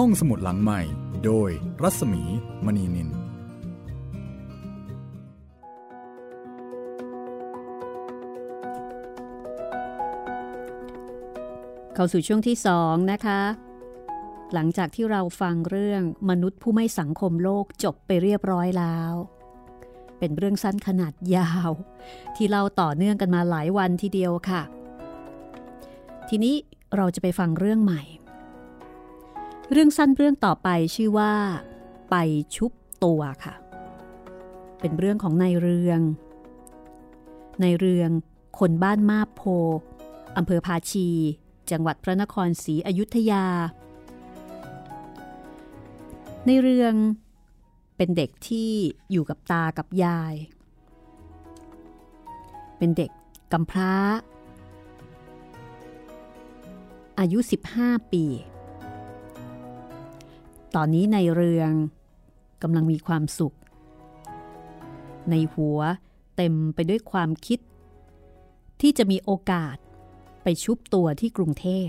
ห้องสมุดหลังใหม่ โดยรัศมีมณีนิน เข้าสู่ช่วงที่สองนะคะ หลังจากที่เราฟังเรื่องมนุษย์ผู้ไม่สังคมโลกจบไปเรียบร้อยแล้ว เป็นเรื่องสั้นขนาดยาว ที่เราต่อเนื่องกันมาหลายวันทีเดียวค่ะ ทีนี้เราจะไปฟังเรื่องใหม่ เรื่องสั้นเรื่องต่อไปชื่อว่า ไปชุบตัวค่ะ เป็นเรื่องของนายเรืองในเรืองคนบ้านมาบโพอำเภอภาชี จังหวัดพระนครศรีอยุธยา ในเรืองเป็นเด็กที่อยู่กับตากับยาย เป็นเด็กกำพร้า อายุ 15 ปี ตอนนี้ในเรืองกำลังมีความสุข ในหัวเต็มไปด้วยความคิด ที่จะมีโอกาสไปชุบตัวที่กรุงเทพ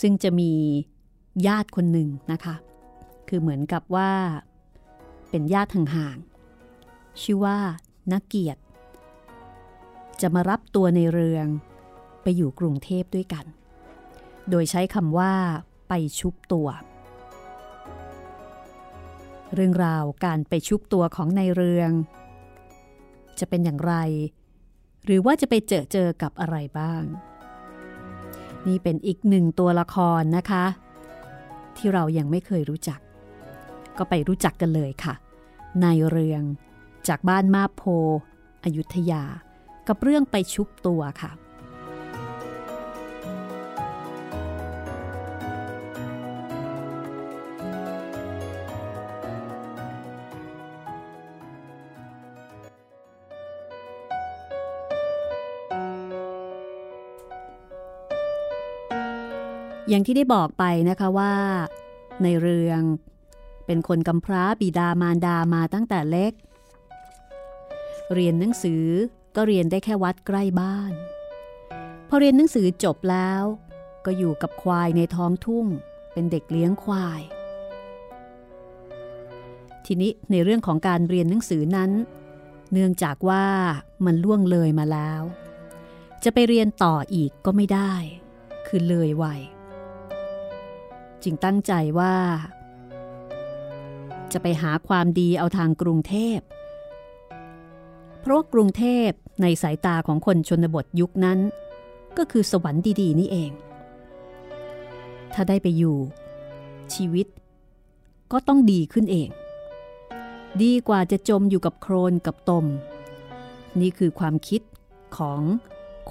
ซึ่งจะมีญาติคนหนึ่งนะคะ คือเหมือนกับว่า เป็นญาติห่างๆ ชื่อว่านักเกียรติ จะมารับตัวในเรืองไปอยู่กรุงเทพด้วยกัน โดยใช้คำว่า ไปชุบตัว เรื่องราวการไปชุบตัวของในเรือง จะเป็นอย่างไร หรือว่าจะไปเจอเจอกับอะไรบ้าง นี่เป็นอีกหนึ่งตัวละครนะคะ ที่เรายังไม่เคยรู้จัก ก็ไปรู้จักกันเลยค่ะ ในเรืองจากบ้านมาโพอยุธยา กับเรื่องไปชุบตัวค่ะ อย่างที่ได้บอกไปนะคะว่า ในเรืองเป็นคนกำพร้าบิดามารดามาตั้งแต่เล็ก เรียนหนังสือก็เรียนได้แค่วัดใกล้บ้าน พอเรียนหนังสือจบแล้ว ก็อยู่กับควายในท้องทุ่ง เป็นเด็กเลี้ยงควาย ทีนี้ในเรื่องของการเรียนหนังสือนั้น เนื่องจากว่ามันล่วงเลยมาแล้ว จะไปเรียนต่ออีกก็ไม่ได้ คือเลยวัย จึงตั้งใจว่า จะไปหาความดีเอาทางกรุงเทพ เพราะกรุงเทพในสายตาของคนชนบทยุคนั้น ก็คือสวรรค์ดีๆ นี่เอง ถ้าได้ไปอยู่ ชีวิต ก็ต้องดีขึ้นเอง ดีกว่าจะจมอยู่กับโครนกับตม นี่คือความคิดของ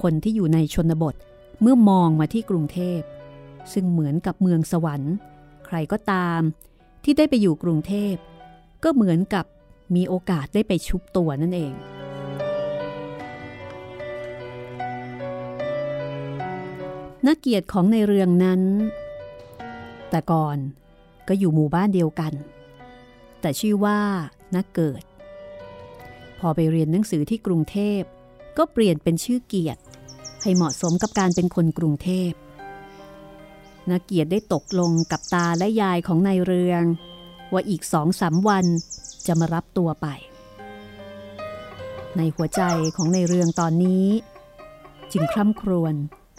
คนที่อยู่ในชนบทเมื่อมองมาที่กรุงเทพ ซึ่งเหมือนกับเมืองสวรรค์ ใครก็ตามที่ได้ไปอยู่กรุงเทพ ก็เหมือนกับมีโอกาสได้ไปชุบตัวนั่นเอง นักเกียรติของในเรืองนั้น แต่ก่อนก็อยู่หมู่บ้านเดียวกัน แต่ชื่อว่านักเกิด พอไปเรียนหนังสือที่กรุงเทพ ก็เปลี่ยนเป็นชื่อเกียรติ ให้เหมาะสมกับการเป็นคนกรุงเทพ นักเกียรติได้ตกลงกับตาและยายของนายเรือง ว่าอีกสองสามวันจะมารับตัวไป ในหัวใจของในเรืองตอนนี้ จึงคร่ำครวญ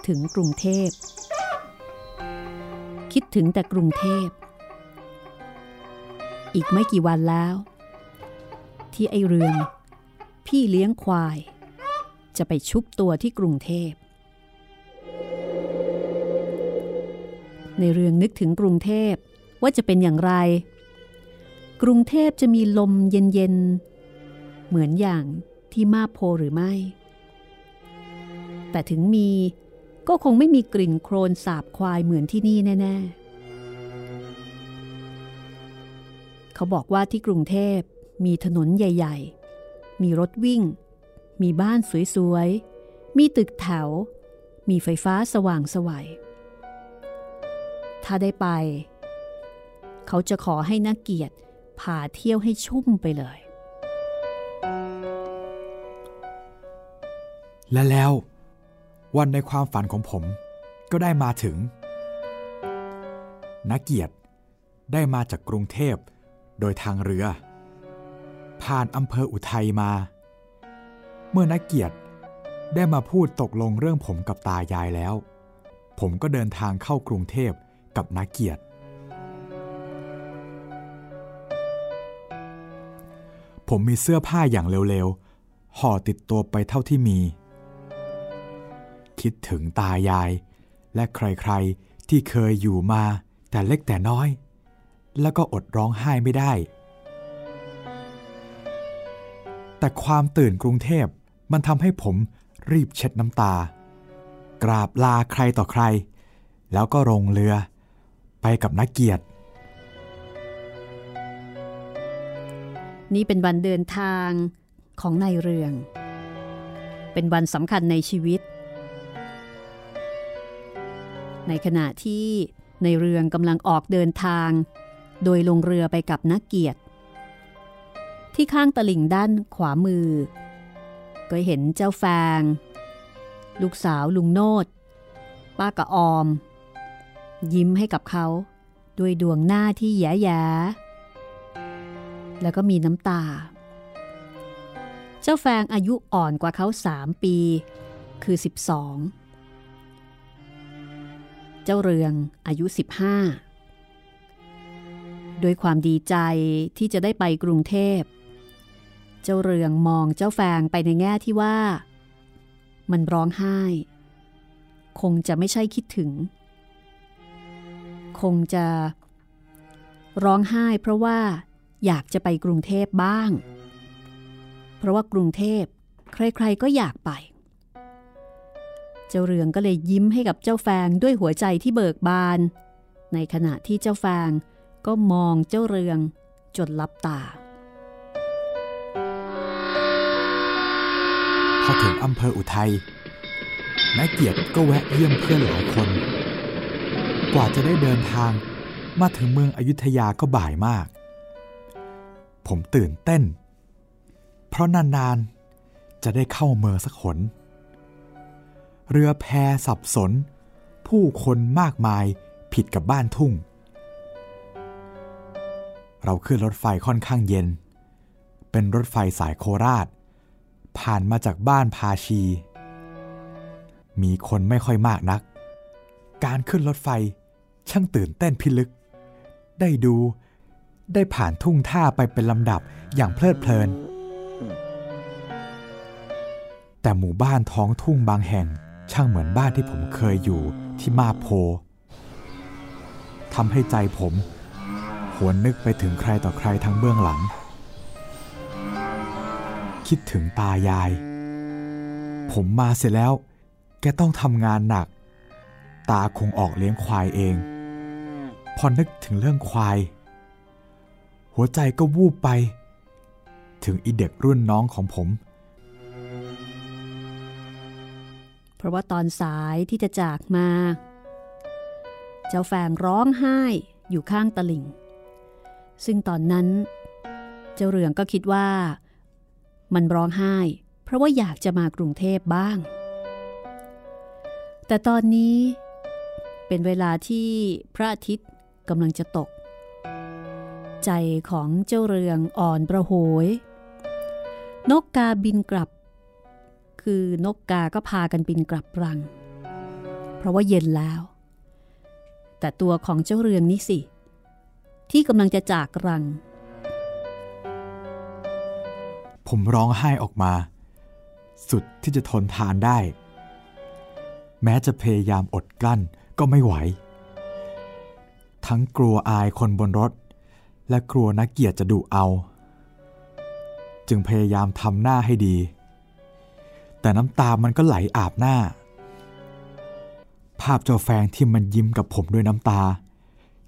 ถึงกรุงเทพ คิดถึงแต่กรุงเทพ อีกไม่กี่วันแล้ว ที่ไอเรือง พี่เลี้ยงควาย จะไปชุบตัวที่กรุงเทพ ในเรื่องนึกถึงกรุงเทพว่าจะเป็นอย่างไร กรุงเทพจะมีลมเย็นๆ เหมือนอย่างที่มาโพหรือไม่ แต่ถึงมีก็คงไม่มีกลิ่นโครนสาบควายเหมือนที่นี่แน่ ๆ เขาบอกว่าที่กรุงเทพมีถนนใหญ่ ๆ มีรถวิ่ง มีบ้านสวย ๆ มีตึกแถว มีไฟฟ้าสว่างสวยัย ถ้าได้ไป เขาจะขอให้นักเกียรติพาเที่ยวให้ชุ่มไปเลย และแล้ว วันในความฝันของผมก็ได้มาถึง นักเกียรติได้มาจากกรุงเทพโดยทางเรือ ผ่านอำเภออุทัยมา เมื่อนักเกียรติได้มาพูดตกลงเรื่องผมกับตายายแล้วผผมก็เดินทางเข้ากรุงเทพ กับนาเกียรติ ผมมีเสื้อผ้าอย่างเร็วๆ ห่อติดตัวไปเท่าที่มี คิดถึงตายาย และใครๆที่เคยอยู่มาแต่เล็กแต่น้อย แล้วก็อดร้องไห้ไม่ได้ แต่ความตื่นกรุงเทพมันทำให้ผมรีบเช็ดน้ำตา กราบลาใครต่อใคร แล้วก็ลงเรือ ไปกับนักเกียรติ นี่เป็นวันเดินทางของนายเรือง เป็นวันสำคัญในชีวิต ในขณะที่ในเรืองกำลังออกเดินทาง โดยลงเรือไปกับนักเกียรติ ที่ข้างตลิ่งด้านขวามือ ก็เห็นเจ้าแฟง ลูกสาวลุงโนดป้ากะออม ยิ้มให้กับเขา ด้วยดวงหน้าที่แย่ๆแล้วก็มีน้ำตา เจ้าแฟงอายุอ่อนกว่าเขาสามปี คือ 12 เจ้าเรืองอายุ 15 ด้วยความดีใจที่จะได้ไปกรุงเทพ เจ้าเรืองมองเจ้าแฟงไปในแง่ที่ว่า มันร้องไห้ คงจะไม่ใช่คิดถึง คงจะ ร้องไห้เพราะว่าอยากจะไปกรุงเทพบ้าง เพราะว่ากรุงเทพใครๆก็อยากไป เจ้าเรืองก็เลยยิ้มให้กับเจ้าแฟงด้วยหัวใจที่เบิกบาน ในขณะที่เจ้าแฟงก็มองเจ้าเรืองจนลับตา พอถึงอำเภออุทัยนายเกียรติก็แวะเยี่ยมเพื่อนหลายคน กว่าจะได้เดินทางมาถึงเมืองอยุธยาก็บ่ายมาก ผมตื่นเต้น เพราะนานๆ จะได้เข้าเมืองสักหน เรือแพสับสน ผู้คนมากมายผิดกับบ้านทุ่ง เราขึ้นรถไฟค่อนข้างเย็น เป็นรถไฟสายโคราช ผ่านมาจากบ้านพาชี มีคนไม่ค่อยมากนัก การขึ้นรถไฟ ช่างตื่นเต้นพิลึก ได้ดู ได้ผ่านทุ่งท่าไปเป็นลำดับอย่างเพลิดเพลิน แต่หมู่บ้านท้องทุ่งบางแห่ง ช่างเหมือนบ้านที่ผมเคยอยู่ที่มาโพทำให้ใจผมหวนนึกไปถึงใครต่อใครทั้งเบื้องหลัง คิดถึงตายาย ผมมาเสร็จแล้ว แกต้องทำงานหนัก ตาคงออกเลี้ยงควายเอง พอนึกถึงเรื่องควาย หัวใจก็วูบไป ถึงอีเด็กรุ่นน้องของผม เพราะว่าตอนสายที่จะจากมา เจ้าแฟงร้องไห้อยู่ข้างตลิ่ง ซึ่งตอนนั้น เจ้าเรืองก็คิดว่า มันร้องไห้ เพราะว่าอยากจะมากรุงเทพบ้างแต่ตอนนี้ เป็นเวลาที่พระอาทิตย์กำลังจะตก ใจของเจ้าเรืองอ่อนประโหย นกกาบินกลับ คือนกกาก็พากันบินกลับรัง เพราะว่าเย็นแล้ว แต่ตัวของเจ้าเรืองนี่สิ ที่กำลังจะจากรัง ผมร้องไห้ออกมา สุดที่จะทนทานได้ แม้จะพยายามอดกลั้น ก็ไม่ไหว ทั้งกลัวอายคนบนรถ และกลัวนักเกียรติจะดุเอา จึงพยายามทำหน้าให้ดี แต่น้ำตามันก็ไหลอาบหน้า ภาพเจ้าแฟงที่มันยิ้มกับผมด้วยน้ำตา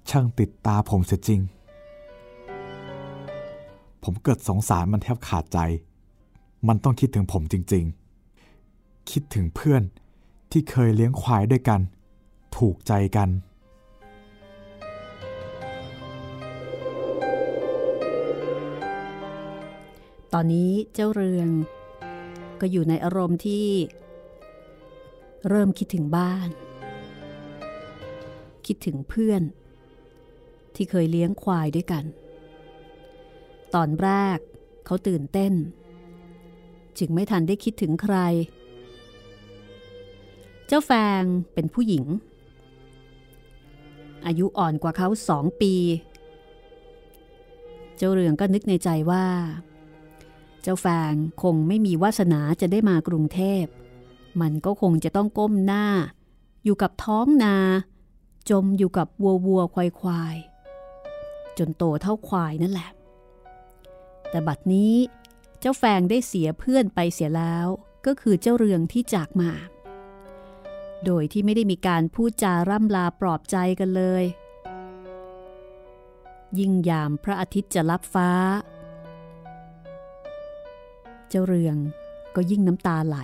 ช่างติดตาผมเสียจริง ผมเกิดสงสารมันแทบขาดใจ มันต้องคิดถึงผมจริง ๆ คิดถึงเพื่อนที่เคยเลี้ยงควายด้วยกัน ถูกใจกัน ตอนนี้เจ้าเรือง ก็อยู่ในอารมณ์ที่ เริ่มคิดถึงบ้าน คิดถึงเพื่อน ที่เคยเลี้ยงควายด้วยกัน ตอนแรกเขาตื่นเต้น จึงไม่ทันได้คิดถึงใครเจ้าแฟงเป็นผู้หญิง อายุอ่อนกว่าเขาสองปี เจ้าเรืองก็นึกในใจว่า เจ้าแฟงคงไม่มีวาสนาจะได้มากรุงเทพ มันก็คงจะต้องก้มหน้า อยู่กับท้องนา จมอยู่กับวัววัวควายควายจนโตเท่าควายนั่นแหละ แต่บัดนี้เจ้าแฟงได้เสียเพื่อนไปเสียแล้ว ก็คือเจ้าเรืองที่จากมา โดยที่ไม่ได้มีการพูดจาร่ำลาปลอบใจกันเลย ยิ่งยามพระอาทิตย์จะลับฟ้า เจ้าเรืองก็ยิ่งน้ำตาไหล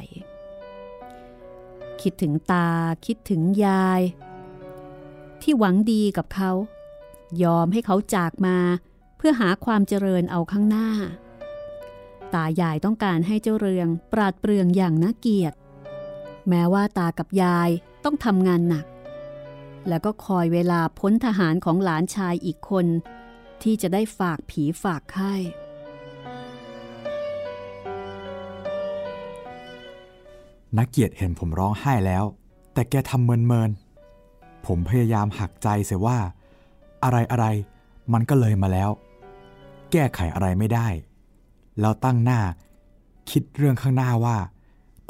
คิดถึงตาคิดถึงยาย ที่หวังดีกับเขา ยอมให้เขาจากมาเพื่อหาความเจริญเอาข้างหน้า ตายายต้องการให้เจ้าเรืองปราดเปรื่องอย่างน่าเกียรติ แม้ว่าตากับยายต้องทำงานหนัก แล้วก็คอยเวลาพ้นทหารของหลานชายอีกคน ที่จะได้ฝากผีฝากไข้นักเกียรติเห็นผมร้องไห้แล้ว แต่แกทำเมินเมินผมพยายามหักใจเสียว่า อะไรอะไรมันก็เลยมาแล้ว แก้ไขอะไรไม่ได้ แล้วตั้งหน้า คิดเรื่องข้างหน้าว่า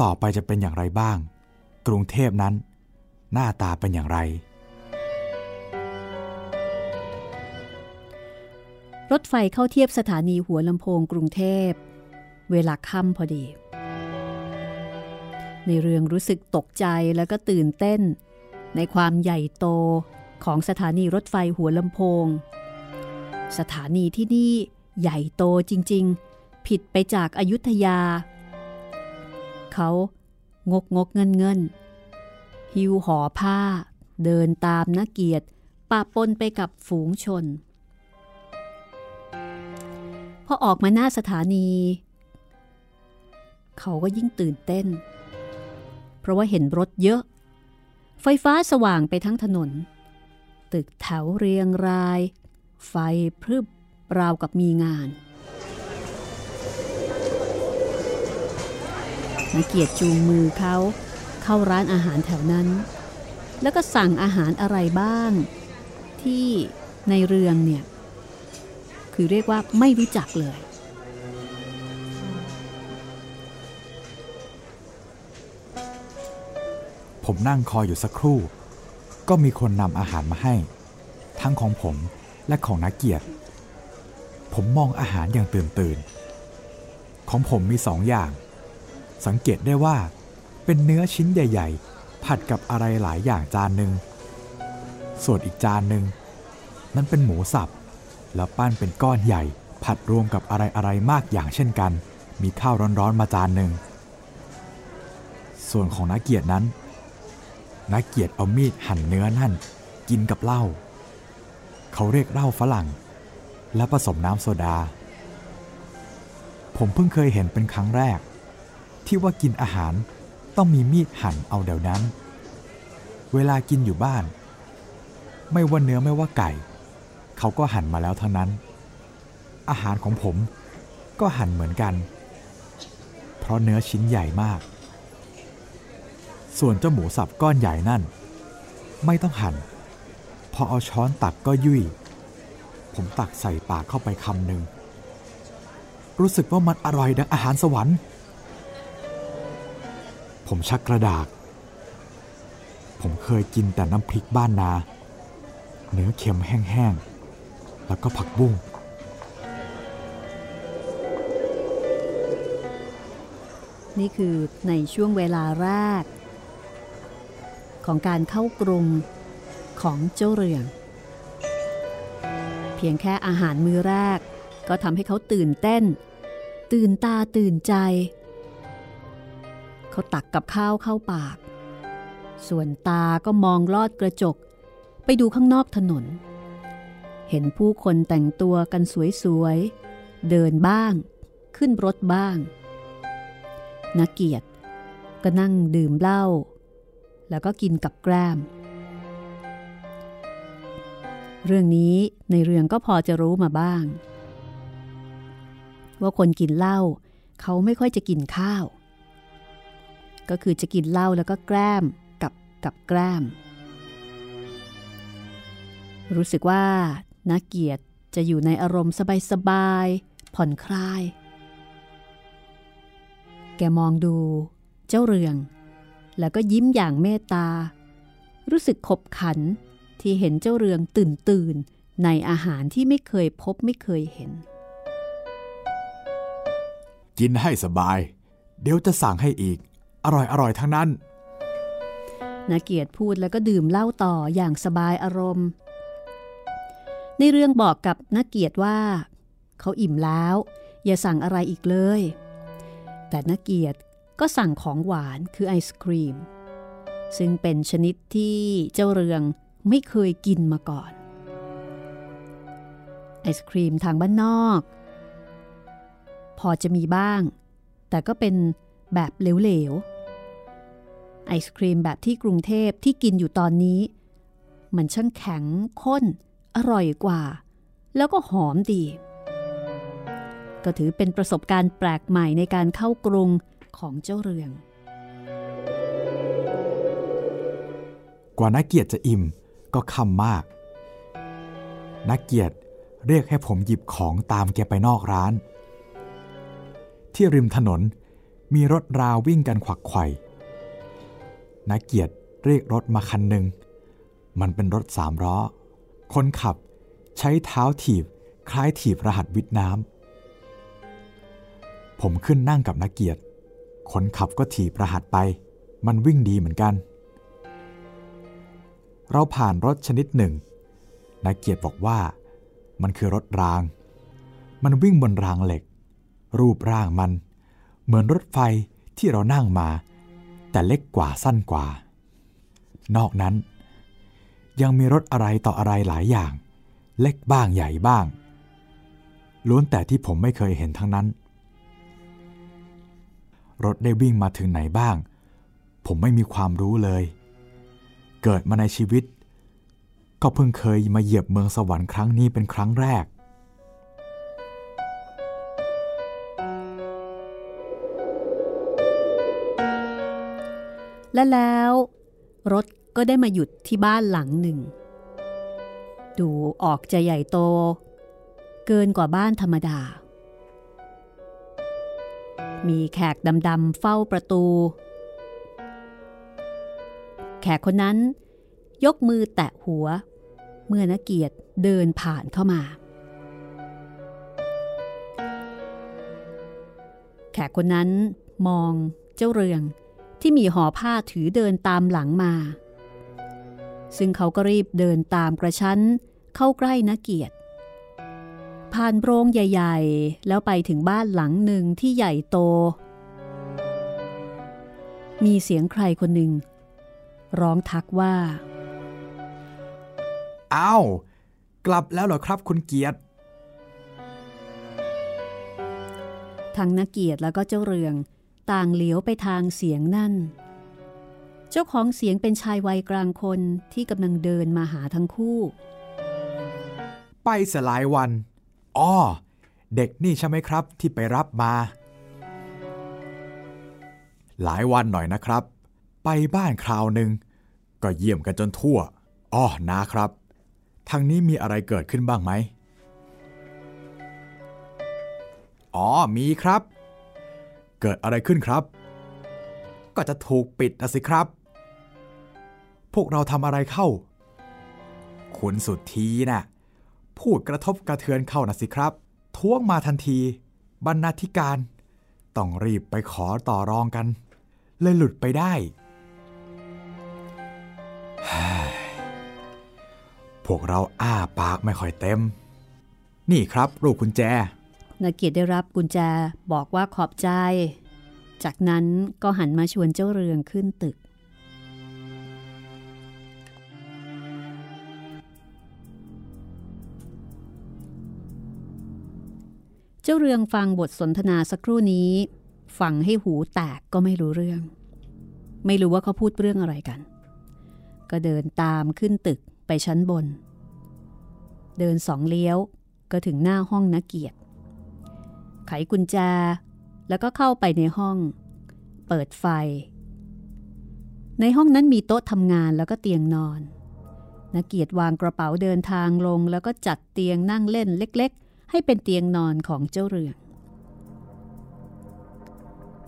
ต่อไปจะเป็นอย่างไรบ้าง กรุงเทพนั้น หน้าตาเป็นอย่างไร รถไฟเข้าเทียบสถานีหัวลำโพงกรุงเทพ เวลาค่ำพอดี ในเรื่องรู้สึกตกใจแล้วก็ตื่นเต้น ในความใหญ่โตของสถานีรถไฟหัวลำโพง สถานีที่นี่ใหญ่โตจริง ๆ ผิดไปจากอายุทยา เขา งกงกเงินเงินหิวห่อผ้า เดินตามนักเกียรติปะปนไปกับฝูงชน พอออกมาหน้าสถานี เขาก็ยิ่งตื่นเต้น เพราะว่าเห็นรถเยอะ ไฟฟ้าสว่างไปทั้งถนน ตึกแถวเรียงราย ไฟพรึบราวกับมีงาน นักเกียรติจูงมือเขาเข้าร้านอาหารแถวนั้น แล้วก็สั่งอาหารอะไรบ้าง ที่ในเรืองเนี่ย คือเรียกว่าไม่รู้จักเลย ผมนั่งคอยอยู่สักครู่ ก็มีคนนำอาหารมาให้ ทั้งของผมและของนักเกียรติ ผมมองอาหารอย่างตื่นตื่นของผมมีสองอย่าง สังเกตได้ว่า เป็นเนื้อชิ้นใหญ่ ๆ ผัดกับอะไรหลายอย่างจานหนึ่งส่วนอีกจานหนึ่งนั้นเป็นหมูสับ แล้วปั้นเป็นก้อนใหญ่ ผัดรวมกับอะไรๆมากอย่างเช่นกัน มีข้าวร้อนๆมาจานหนึ่งส่วนของนักเกียรตินั้นนักเกียรติเอามีดหั่นเนื้อนั่น กินกับเหล้าเขาเรียกเหล้าฝรั่ง และผสมน้ำโซดา ผมเพิ่งเคยเห็นเป็นครั้งแรก ที่ว่ากินอาหารต้องมีมีดหั่นเอาเดี๋ยวนั้น เวลากินอยู่บ้าน ไม่ว่าเนื้อไม่ว่าไก่ เขาก็หั่นมาแล้วทั้งนั้น อาหารของผมก็หั่นเหมือนกัน เพราะเนื้อชิ้นใหญ่มาก ส่วนเจ้าหมูสับก้อนใหญ่นั่น ไม่ต้องหั่น พอเอาช้อนตักก็ยุ่ย ผมตักใส่ปากเข้าไปคำหนึ่งรู้สึกว่ามันอร่อยดังอาหารสวรรค์ ผมชักกระดาก ผมเคยกินแต่น้ำพริกบ้านนา เนื้อเค็มแห้งๆ แล้วก็ผักบุ้ง นี่คือในช่วงเวลาแรก ของการเข้ากรุงของเจ้าเรือง เพียงแค่อาหารมื้อแรก ก็ทำให้เขาตื่นเต้น ตื่นตาตื่นใจ เขาตักกับข้าวเข้าปาก ส่วนตาก็มองลอดกระจก ไปดูข้างนอกถนน เห็นผู้คนแต่งตัวกันสวยๆ เดินบ้าง ขึ้นรถบ้าง นักเกียรติก็นั่งดื่มเหล้าแล้วก็กินกับแกล้ม เรื่องนี้ในเรื่องก็พอจะรู้มาบ้าง ว่าคนกินเหล้าเขาไม่ค่อยจะกินข้าว ก็คือจะกินเหล้าแล้วก็แกล้มกับกับแกล้ม รู้สึกว่านักเกียรติจะอยู่ในอารมณ์สบายๆผ่อนคลาย แกมองดูเจ้าเรือง แล้วก็ยิ้มอย่างเมตตา รู้สึกขบขันที่เห็นเจ้าเรืองตื่นตื่นในอาหารที่ไม่เคยพบไม่เคยเห็น กินให้สบาย เดี๋ยวจะสั่งให้อีก ร่อยอร่อยทั้งนั้นนาเกียรติพูดแล้วก็ดื่มเหล้าต่ออย่างสบายอารมณ์ ในเรื่องบอกกับนักเกียรติว่า เขาอิ่มแล้ว อย่าสั่งอะไรอีกเลย แต่นักเกียรติก็สั่งของหวานคือไอศครีม ซึ่งเป็นชนิดที่เจ้าเรืองไม่เคยกินมาก่อน ไอศครีมทางบ้านนอก พอจะมีบ้าง แต่ก็เป็นแบบเหลวๆ ไอศครีมแบบที่กรุงเทพที่กินอยู่ตอนนี้ มันช่างแข็งข้น อร่อยกว่า แล้วก็หอมดี ก็ถือเป็นประสบการณ์แปลกใหม่ในการเข้ากรุงของเจ้าเรือง กว่านักเกียรติจะอิ่มก็คำมาก นักเกียรติเรียกให้ผมหยิบของตามแกไปนอกร้าน ที่ริมถนนมีรถราวิ่งกันขวักไขว่ นักเกียรติเรียกรถมาคันหนึ่ง มันเป็นรถสามล้อ คนขับใช้เท้าถีบคล้ายถีบรหัสวิทน้ำ ผมขึ้นนั่งกับนักเกียรติ คนขับก็ถีบรหัสไป มันวิ่งดีเหมือนกัน เราผ่านรถชนิดหนึ่ง นักเกียรติบอกว่า มันคือรถราง มันวิ่งบนรางเหล็ก รูปร่างมัน เหมือนรถไฟที่เรานั่งมา แต่เล็กกว่าสั้นกว่า นอกนั้น ยังมีรถอะไรต่ออะไรหลายอย่าง เล็กบ้างใหญ่บ้าง ล้วนแต่ที่ผมไม่เคยเห็นทั้งนั้น รถได้วิ่งมาถึงไหนบ้าง ผมไม่มีความรู้เลย เกิดมาในชีวิต ก็เพิ่งเคยมาเหยียบเมืองสวรรค์ครั้งนี้เป็นครั้งแรก และแล้วรถก็ได้มาหยุดที่บ้านหลังหนึ่ง ดูออกจะใหญ่โต เกินกว่าบ้านธรรมดา มีแขกดำๆเฝ้าประตู แขกคนนั้น ยกมือแตะหัว เมื่อนักเกียรติเดินผ่านเข้ามา แขกคนนั้นมองเจ้าเรือง ที่มีห่อผ้าถือเดินตามหลังมา ซึ่งเขาก็รีบเดินตามกระชั้น เข้าใกล้นักเกียรติ ผ่านโรงใหญ่ ๆ แล้วไปถึงบ้านหลังหนึ่งที่ใหญ่โต มีเสียงใครคนหนึ่ง ร้องทักว่า อ้าว กลับแล้วเหรอครับคุณเกียรติทั้งนักเกียรติแล้วก็เจ้าเรือง ต่างเหลียวไปทางเสียงนั่น เจ้าของเสียงเป็นชายวัยกลางคนที่กำลังเดินมาหาทั้งคู่ ไปสลายวันอ้อเด็กนี่ใช่ไหมครับที่ไปรับมา หลายวันหน่อยนะครับ ไปบ้านคราวหนึ่งก็เยี่ยมกันจนทั่วอ้อนะครับ ทางนี้มีอะไรเกิดขึ้นบ้างไหมอ๋อมีครับ เกิดอะไรขึ้นครับ ก็จะถูกปิดนะสิครับ พวกเราทำอะไรเข้า คุณสุดทีนะ่ะพูดกระทบกระเทือนเข้านะสิครับ ท้วงมาทันที บรรณาธิการ ต้องรีบไปขอต่อรองกัน เลยหลุดไปได้ พวกเราอ้าปากไม่ค่อยเต็ม นี่ครับลูกกุญแจ นักเกียรติได้รับกุญแจบอกว่าขอบใจ จากนั้นก็หันมาชวนเจ้าเรืองขึ้นตึก เจ้าเรืองฟังบทสนทนาสักครู่นี้ฟังให้หูแตกก็ไม่รู้เรื่อง ไม่รู้ว่าเขาพูดเรื่องอะไรกัน ก็เดินตามขึ้นตึกไปชั้นบน เดินสองเลี้ยวก็ถึงหน้าห้องนักเกียรติ ไขกุญแจ แล้วก็เข้าไปในห้อง เปิดไฟ ในห้องนั้นมีโต๊ะทำงานแล้วก็เตียงนอนนักเกียรติวางกระเป๋าเดินทางลง แล้วก็จัดเตียงนั่งเล่นเล็ก ๆ ให้เป็นเตียงนอนของเจ้าเรือง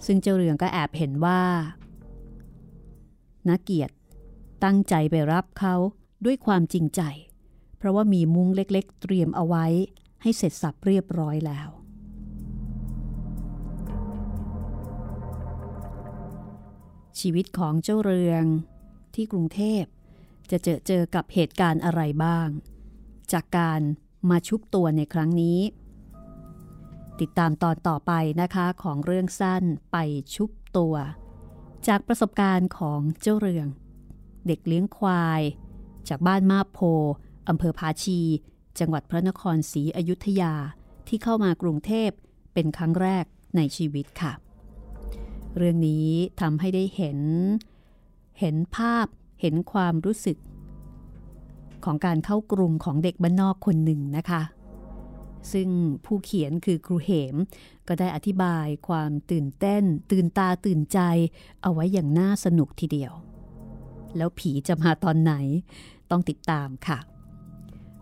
ซึ่งเจ้าเรืองก็แอบเห็นว่านักเกียรติตั้งใจไปรับเขาด้วยความจริงใจ เพราะว่ามีมุ้งเล็กๆ เตรียมเอาไว้ให้เสร็จสับเรียบร้อยแล้ว ชีวิตของเจ้าเรืองที่กรุงเทพ จะเจอเจอกับเหตุการณ์อะไรบ้าง จากการมาชุบตัวในครั้งนี้ ติดตามตอนต่อไปนะคะของเรื่องสั้นไปชุบตัว จากประสบการณ์ของเจ้าเรือง เด็กเลี้ยงควาย จากบ้านมาบโพอำเภอภาชี จังหวัดพระนครศรีอยุธยาที่เข้ามากรุงเทพเป็นครั้งแรกในชีวิตค่ะ เรื่องนี้ทำให้ได้เห็น เห็นภาพเห็นความรู้สึก ของการเข้ากรุงของเด็กบ้านนอกคนหนึ่งนะคะ ซึ่งผู้เขียนคือครูเหม ก็ได้อธิบายความตื่นเต้น ตื่นตาตื่นใจ เอาไว้อย่างน่าสนุกทีเดียว แล้วผีจะมาตอนไหนต้องติดตามค่ะ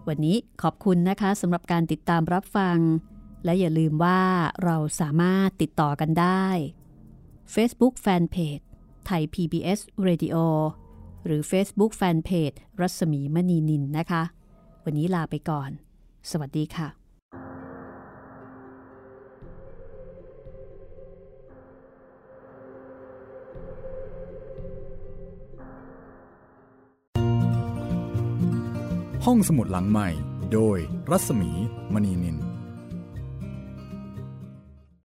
วันนี้ขอบคุณนะคะสำหรับการติดตามรับฟัง และอย่าลืมว่าเราสามารถติดต่อกันได้ Facebook Fanpage ไทย PBS Radio หรือ Facebook Fanpage รัศมีมณีนินนะคะ วันนี้ลาไปก่อน สวัสดีค่ะห้องสมุดหลังใหม่ โดยรัศมีมณีนิน